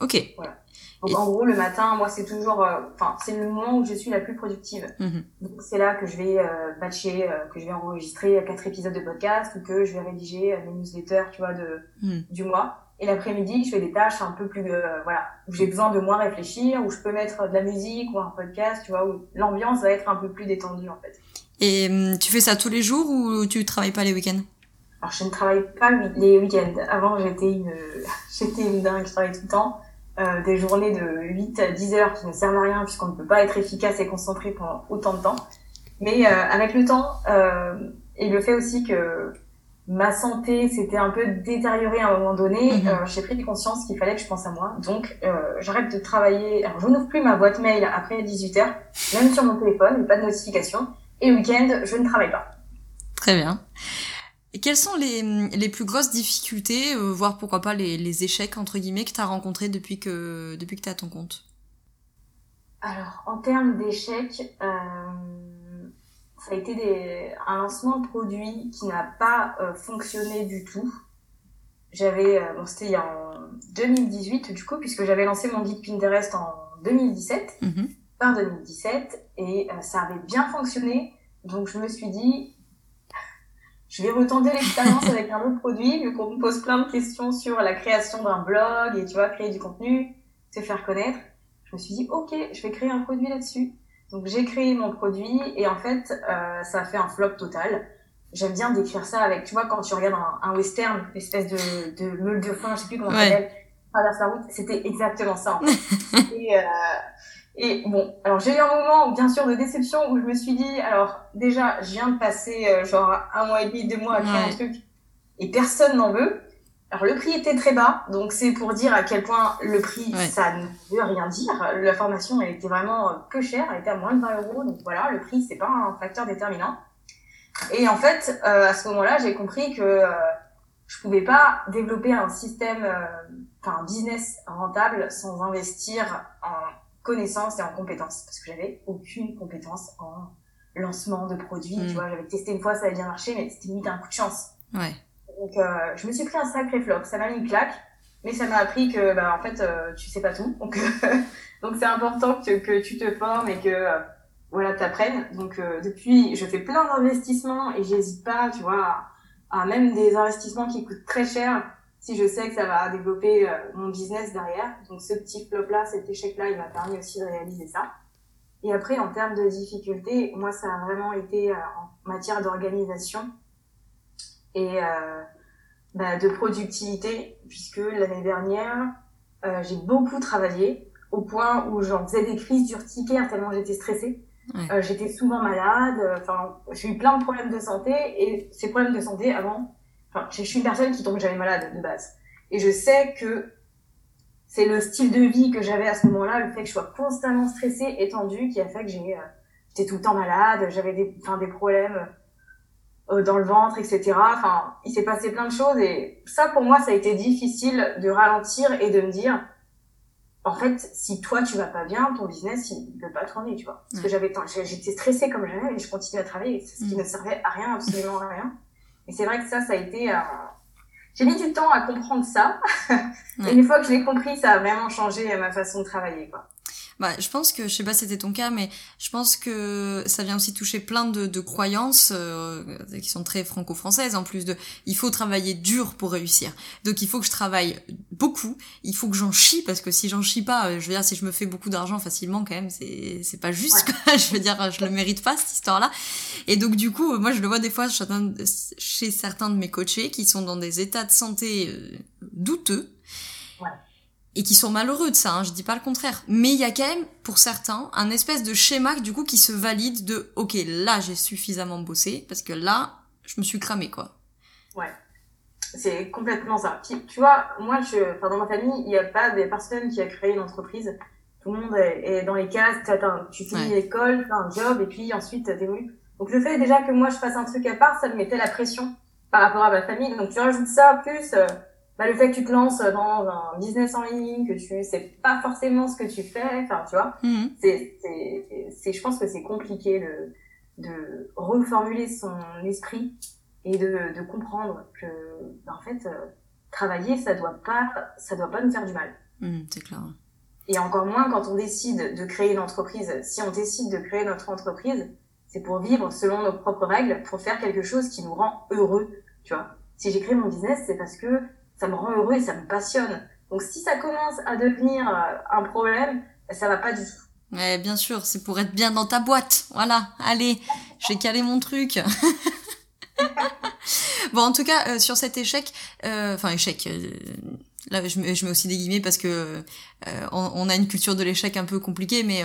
Ok. Voilà. Donc en gros, le matin, moi, c'est toujours, euh, enfin, c'est le moment où je suis la plus productive. Mhm. Donc c'est là que je vais euh, batcher, euh, que je vais enregistrer quatre épisodes de podcast ou que je vais rédiger mes newsletters, tu vois, de mhm. du mois. Et l'après-midi, je fais des tâches un peu plus, voilà, où j'ai besoin de moins réfléchir, où je peux mettre de la musique ou un podcast, tu vois, où l'ambiance va être un peu plus détendue en fait. Et hum, tu fais ça tous les jours ou tu travailles pas les week-ends? Alors je ne travaille pas les week-ends. Avant j'étais une, (laughs) j'étais une dingue, je travaillais tout le temps. Euh, des journées de 8 à 10 heures qui ne servent à rien puisqu'on ne peut pas être efficace et concentré pendant autant de temps. Mais euh, avec le temps euh, et le fait aussi que ma santé s'était un peu détériorée à un moment donné, mhm. j'ai pris conscience qu'il fallait que je pense à moi. Donc j'arrête de travailler. Alors je n'ouvre plus ma boîte mail après 18 heures, même sur mon téléphone, pas de notification. Et week-end, je ne travaille pas. Très bien. Et quelles sont les, les plus grosses difficultés, euh, voire pourquoi pas les, les échecs, entre guillemets, que tu as rencontrés depuis que, depuis que tu à ton compte? Alors, en termes d'échecs, euh, ça a été des, un lancement de produit qui n'a pas euh, fonctionné du tout. J'avais, bon, c'était en 2018 du coup, puisque j'avais lancé mon guide Pinterest en 2017 fin 2017 et euh, ça avait bien fonctionné. Donc je me suis dit, je vais retenter l'expérience avec un autre produit, vu qu'on me pose plein de questions sur la création d'un blog et tu vois, créer du contenu, se faire connaître. Je me suis dit, ok, je vais créer un produit là-dessus. Donc j'ai créé mon produit et en fait, euh, ça a fait un flop total. J'aime bien décrire ça avec, tu vois, quand tu regardes un, un western, une espèce de, de meule de foin, je sais plus comment ça s'appelle, traverse la route, c'était exactement ça. En fait. (laughs) et, euh, et bon, alors j'ai eu un moment, bien sûr, de déception où je me suis dit, alors déjà, je viens de passer euh, genre un mois et demi, deux mois à créer un truc et personne n'en veut. Alors le prix était très bas, donc c'est pour dire à quel point le prix, ça ne veut rien dire. La formation, elle était vraiment euh, peu chère, elle était à moins de 20 euros, donc voilà, le prix, c'est pas un facteur déterminant. Et en fait, euh, à ce moment-là, j'ai compris que euh, je pouvais pas développer un système, enfin un business rentable sans investir en connaissances et en compétences parce que j'avais aucune compétence en lancement de produits. Tu mm. vois, j'avais testé une fois, ça avait bien marché, mais c'était limite un coup de chance. Ouais. Donc, euh, je me suis pris un sacré flop. Ça m'a mis une claque, mais ça m'a appris que, bah, en fait, euh, tu sais pas tout. Donc, (laughs) donc c'est important que, que tu te formes et que, euh, voilà, t'apprennes. Donc, euh, depuis, je fais plein d'investissements et j'hésite pas, tu vois, à, à, même des investissements qui coûtent très cher si je sais que ça va développer euh, mon business derrière. Donc, ce petit flop-là, cet échec-là, il m'a permis aussi de réaliser ça. Et après, en termes de difficultés, moi, ça a vraiment été en matière d'organisation et euh, bah, de productivité, puisque l'année dernière, euh, j'ai beaucoup travaillé au point où j'en faisais des crises d'urticaire tellement j'étais stressée. Ouais. Euh, j'étais souvent malade, enfin, j'ai eu plein de problèmes de santé et ces problèmes de santé avant, enfin, je suis une personne qui tombe jamais malade de base. Et je sais que c'est le style de vie que j'avais à ce moment-là, le fait que je sois constamment stressée et tendue, qui a fait que j'ai, euh, j'étais tout le temps malade, j'avais des, enfin, des problèmes euh, dans le ventre, etc. Enfin, il s'est passé plein de choses et ça, pour moi, ça a été difficile de ralentir et de me dire, en fait, si toi tu vas pas bien, ton business il peut pas tourner, tu vois. Parce que j'avais, j'étais stressée comme jamais et je continuais à travailler, ce qui mm. ne servait à rien, absolument à rien. Et c'est vrai que ça, ça a été, euh... j'ai mis du temps à comprendre ça. (laughs) et une fois que je l'ai compris, ça a vraiment changé ma façon de travailler, quoi. Bah, je pense que, je sais pas si c'était ton cas, mais je pense que ça vient aussi toucher plein de, de croyances euh, qui sont très franco-françaises, en plus de il faut travailler dur pour réussir. Donc il faut que je travaille beaucoup, il faut que j'en chie, parce que si j'en chie pas, euh, je veux dire, si je me fais beaucoup d'argent facilement, quand même, c'est, c'est pas juste, ouais. quoi. (laughs) je veux dire, je le mérite pas, cette histoire-là. Et donc du coup, moi je le vois des fois chez certains de mes coachés qui sont dans des états de santé euh, douteux, et qui sont malheureux de ça, hein, je dis pas le contraire. Mais il y a quand même, pour certains, un espèce de schéma du coup qui se valide de ok, là j'ai suffisamment bossé, parce que là, je me suis cramé quoi. Ouais. C'est complètement ça. Puis, tu vois, moi, je, enfin, dans ma famille, il n'y a pas des personnes qui a créé une entreprise. Tout le monde est, est dans les cases. Tu finis ouais. l'école, tu as un job, et puis ensuite, tu évolues. Donc, le fait déjà que moi, je fasse un truc à part, ça me mettait la pression par rapport à ma famille. Donc, tu rajoutes ça, plus euh, bah, le fait que tu te lances dans un business en ligne, que tu sais pas forcément ce que tu fais, enfin, tu vois, mmh. c'est, c'est, je pense que c'est compliqué de, de reformuler son esprit et de, de comprendre que, bah, en fait, euh, travailler, ça doit pas, ça doit pas nous faire du mal. Mmh, c'est clair. Et encore moins quand on décide de créer une entreprise. Si on décide de créer notre entreprise, c'est pour vivre selon nos propres règles, pour faire quelque chose qui nous rend heureux, tu vois. Si j'ai créé mon business, c'est parce que ça me rend heureux et ça me passionne. Donc si ça commence à devenir euh, un problème, ça va pas du tout. Bien sûr, c'est pour être bien dans ta boîte. Voilà, allez, j'ai calé mon truc. (laughs) bon, en tout cas, euh, sur cet échec, euh, enfin échec, là je mets, je mets, aussi des guillemets parce que on, a une culture de l'échec un peu compliquée, mais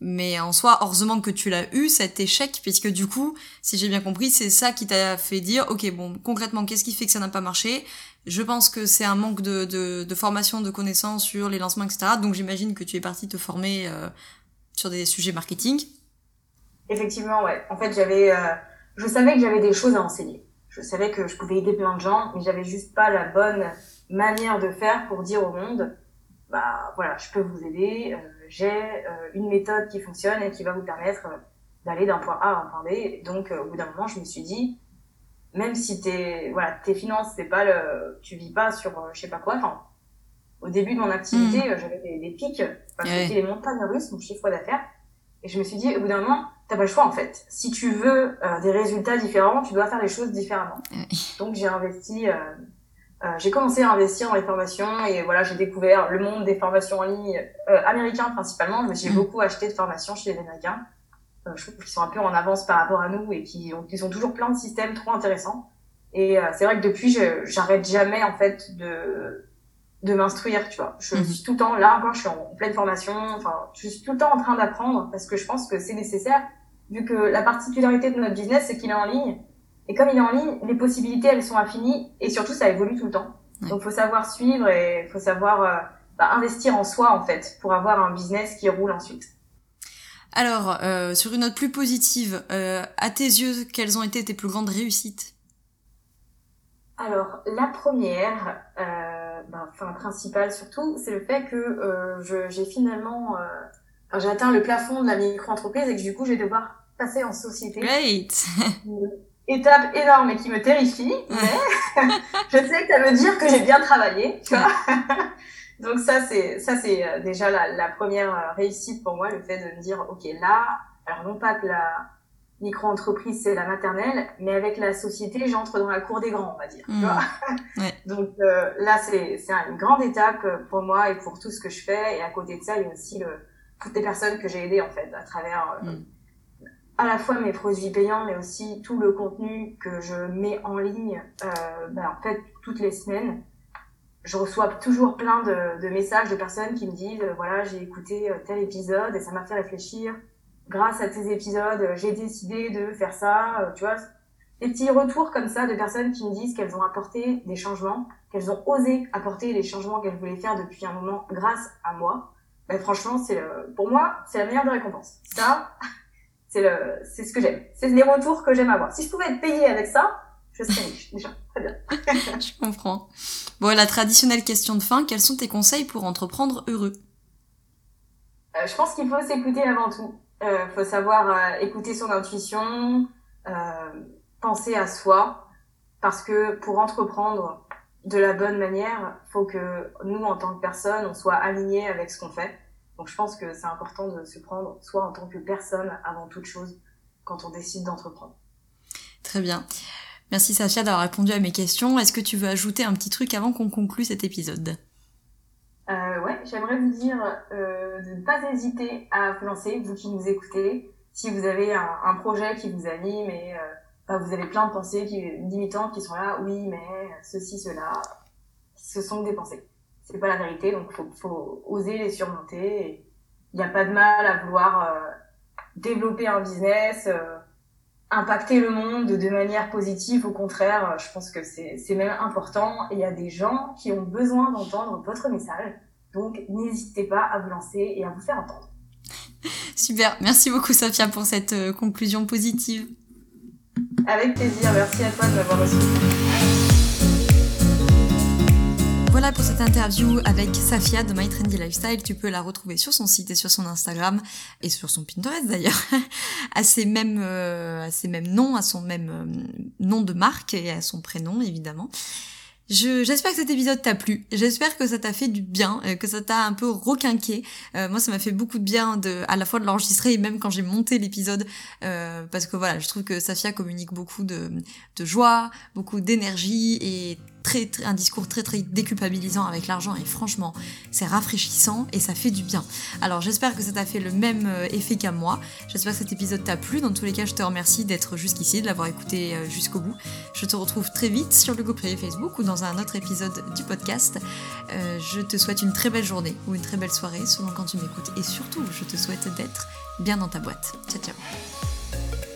mais en soi, heureusement que tu l'as eu cet échec, puisque du coup, si j'ai bien compris, c'est ça qui t'a fait dire, ok, bon, concrètement, qu'est-ce qui fait que ça n'a pas marché? Je pense que c'est un manque de, de, formation, de connaissances sur les lancements, etc. Donc j'imagine que tu es parti te former euh, sur des sujets marketing. Effectivement, ouais. En fait, j'avais, euh, je savais que j'avais des choses à enseigner. Je savais que je pouvais aider plein de gens, mais j'avais juste pas la bonne manière de faire pour dire au monde, bah voilà, je peux vous aider. Euh, j'ai euh, une méthode qui fonctionne et qui va vous permettre euh, d'aller d'un point A à un point B. Donc, euh, au bout d'un moment, je me suis dit, même si tes, voilà, tes finances, c'est pas le, tu vis pas sur, je sais pas quoi, enfin, au début de mon activité, mmh. j'avais des, des, pics, parce que c'était les montagnes russes, mon chiffre d'affaires. Et je me suis dit, au bout d'un moment, t'as pas le choix, en fait. Si tu veux euh, des résultats différents, tu dois faire les choses différemment. Donc, j'ai investi, euh, j'ai commencé à investir dans les formations et voilà, j'ai découvert le monde des formations en ligne euh, américains principalement. Me suis mmh. beaucoup acheté de formations chez les Américains. Euh, je trouve qu'ils sont un peu en avance par rapport à nous et qui ont, ils ont toujours plein de systèmes trop intéressants. Et euh, c'est vrai que depuis, j'arrête jamais en fait de de m'instruire, tu vois. Je mmh. suis tout le temps là encore, je suis en pleine formation. Enfin, je suis tout le temps en train d'apprendre parce que je pense que c'est nécessaire vu que la particularité de notre business c'est qu'il est en ligne et comme il est en ligne, les possibilités, elles sont infinies et surtout, ça évolue tout le temps. Ouais. Donc, faut savoir suivre et faut savoir euh, bah, investir en soi, en fait, pour avoir un business qui roule ensuite. Alors, euh, sur une note plus positive, euh, à tes yeux, quelles ont été tes plus grandes réussites? Alors, la première, bah, enfin, principale surtout, c'est le fait que j'ai finalement... J'ai atteint le plafond de la micro-entreprise et que du coup, je vais devoir passer en société. Great étape énorme et qui me terrifie, (laughs) mais (laughs) je sais que ça veut dire que j'ai bien travaillé, tu vois. (laughs) Donc ça c'est ça c'est euh, déjà la, la, première euh, réussite pour moi, le fait de me dire ok là, alors non pas que la micro-entreprise c'est la maternelle, mais avec la société j'entre dans la cour des grands on va dire. Tu mmh. vois ouais. Donc euh, là c'est c'est une grande étape pour moi et pour tout ce que je fais et à côté de ça il y a aussi le, toutes les personnes que j'ai aidées en fait à travers mmh à la fois mes produits payants, mais aussi tout le contenu que je mets en ligne, euh, ben, en fait, toutes les semaines. Je reçois toujours plein de, de messages de personnes qui me disent, euh, voilà, j'ai écouté euh, tel épisode et ça m'a fait réfléchir. Grâce à tes épisodes, euh, j'ai décidé de faire ça, tu vois. Des petits retours comme ça de personnes qui me disent qu'elles ont apporté des changements, qu'elles ont osé apporter les changements qu'elles voulaient faire depuis un moment grâce à moi. Ben, franchement, c'est pour moi, c'est la meilleure des récompenses. Ça, c'est le, c'est ce que j'aime. C'est les retours que j'aime avoir. Si je pouvais être payée avec ça, je serais riche, (laughs) déjà. Très bien. (laughs) je comprends. Bon, la traditionnelle question de fin, quels sont tes conseils pour entreprendre heureux? Euh, je pense qu'il faut s'écouter avant tout. Euh, faut savoir euh, écouter son intuition, euh, penser à soi, parce que pour entreprendre de la bonne manière, faut que nous, en tant que personne, on soit alignés avec ce qu'on fait. Donc je pense que c'est important de se prendre soi en tant que personne avant toute chose quand on décide d'entreprendre. Très bien. Merci Safia d'avoir répondu à mes questions. Est-ce que tu veux ajouter un petit truc avant qu'on conclue cet épisode? Euh, Ouais, j'aimerais vous dire euh, de ne pas hésiter à vous lancer, vous qui nous écoutez. Si vous avez un, un projet qui vous anime et euh, bah, vous avez plein de pensées qui, limitantes qui sont là, oui, mais ceci, cela, ce sont des pensées c'est pas la vérité, donc faut, faut oser les surmonter. Il n'y a pas de mal à vouloir euh, développer un business, euh, impacter le monde de manière positive. Au contraire, euh, je pense que c'est même important. Et il y a des gens qui ont besoin d'entendre votre message. Donc n'hésitez pas à vous lancer et à vous faire entendre. (laughs) Super, merci beaucoup Sophia pour cette conclusion positive. Avec plaisir, merci à toi de m'avoir reçu. Voilà pour cette interview avec Safia de My Trendy Lifestyle. Tu peux la retrouver sur son site et sur son Instagram et sur son Pinterest d'ailleurs, (laughs) à ses mêmes, euh, mêmes noms, à son même euh, nom de marque et à son prénom évidemment. j'espère que cet épisode t'a plu. J'espère que ça t'a fait du bien, euh, que ça t'a un peu requinqué. moi, ça m'a fait beaucoup de bien de, à la fois de l'enregistrer et même quand j'ai monté l'épisode, parce que voilà, je trouve que Safia communique beaucoup de joie, beaucoup d'énergie et un discours très très déculpabilisant avec l'argent et franchement c'est rafraîchissant et ça fait du bien. Alors j'espère que ça t'a fait le même euh, effet qu'à moi. J'espère que cet épisode t'a plu. Dans tous les cas je te remercie d'être jusqu'ici, de l'avoir écouté euh, jusqu'au bout. Je te retrouve très vite sur le groupe Facebook ou dans un autre épisode du podcast. Euh, je te souhaite une très belle journée ou une très belle soirée selon quand tu m'écoutes et surtout je te souhaite d'être bien dans ta boîte. Ciao ciao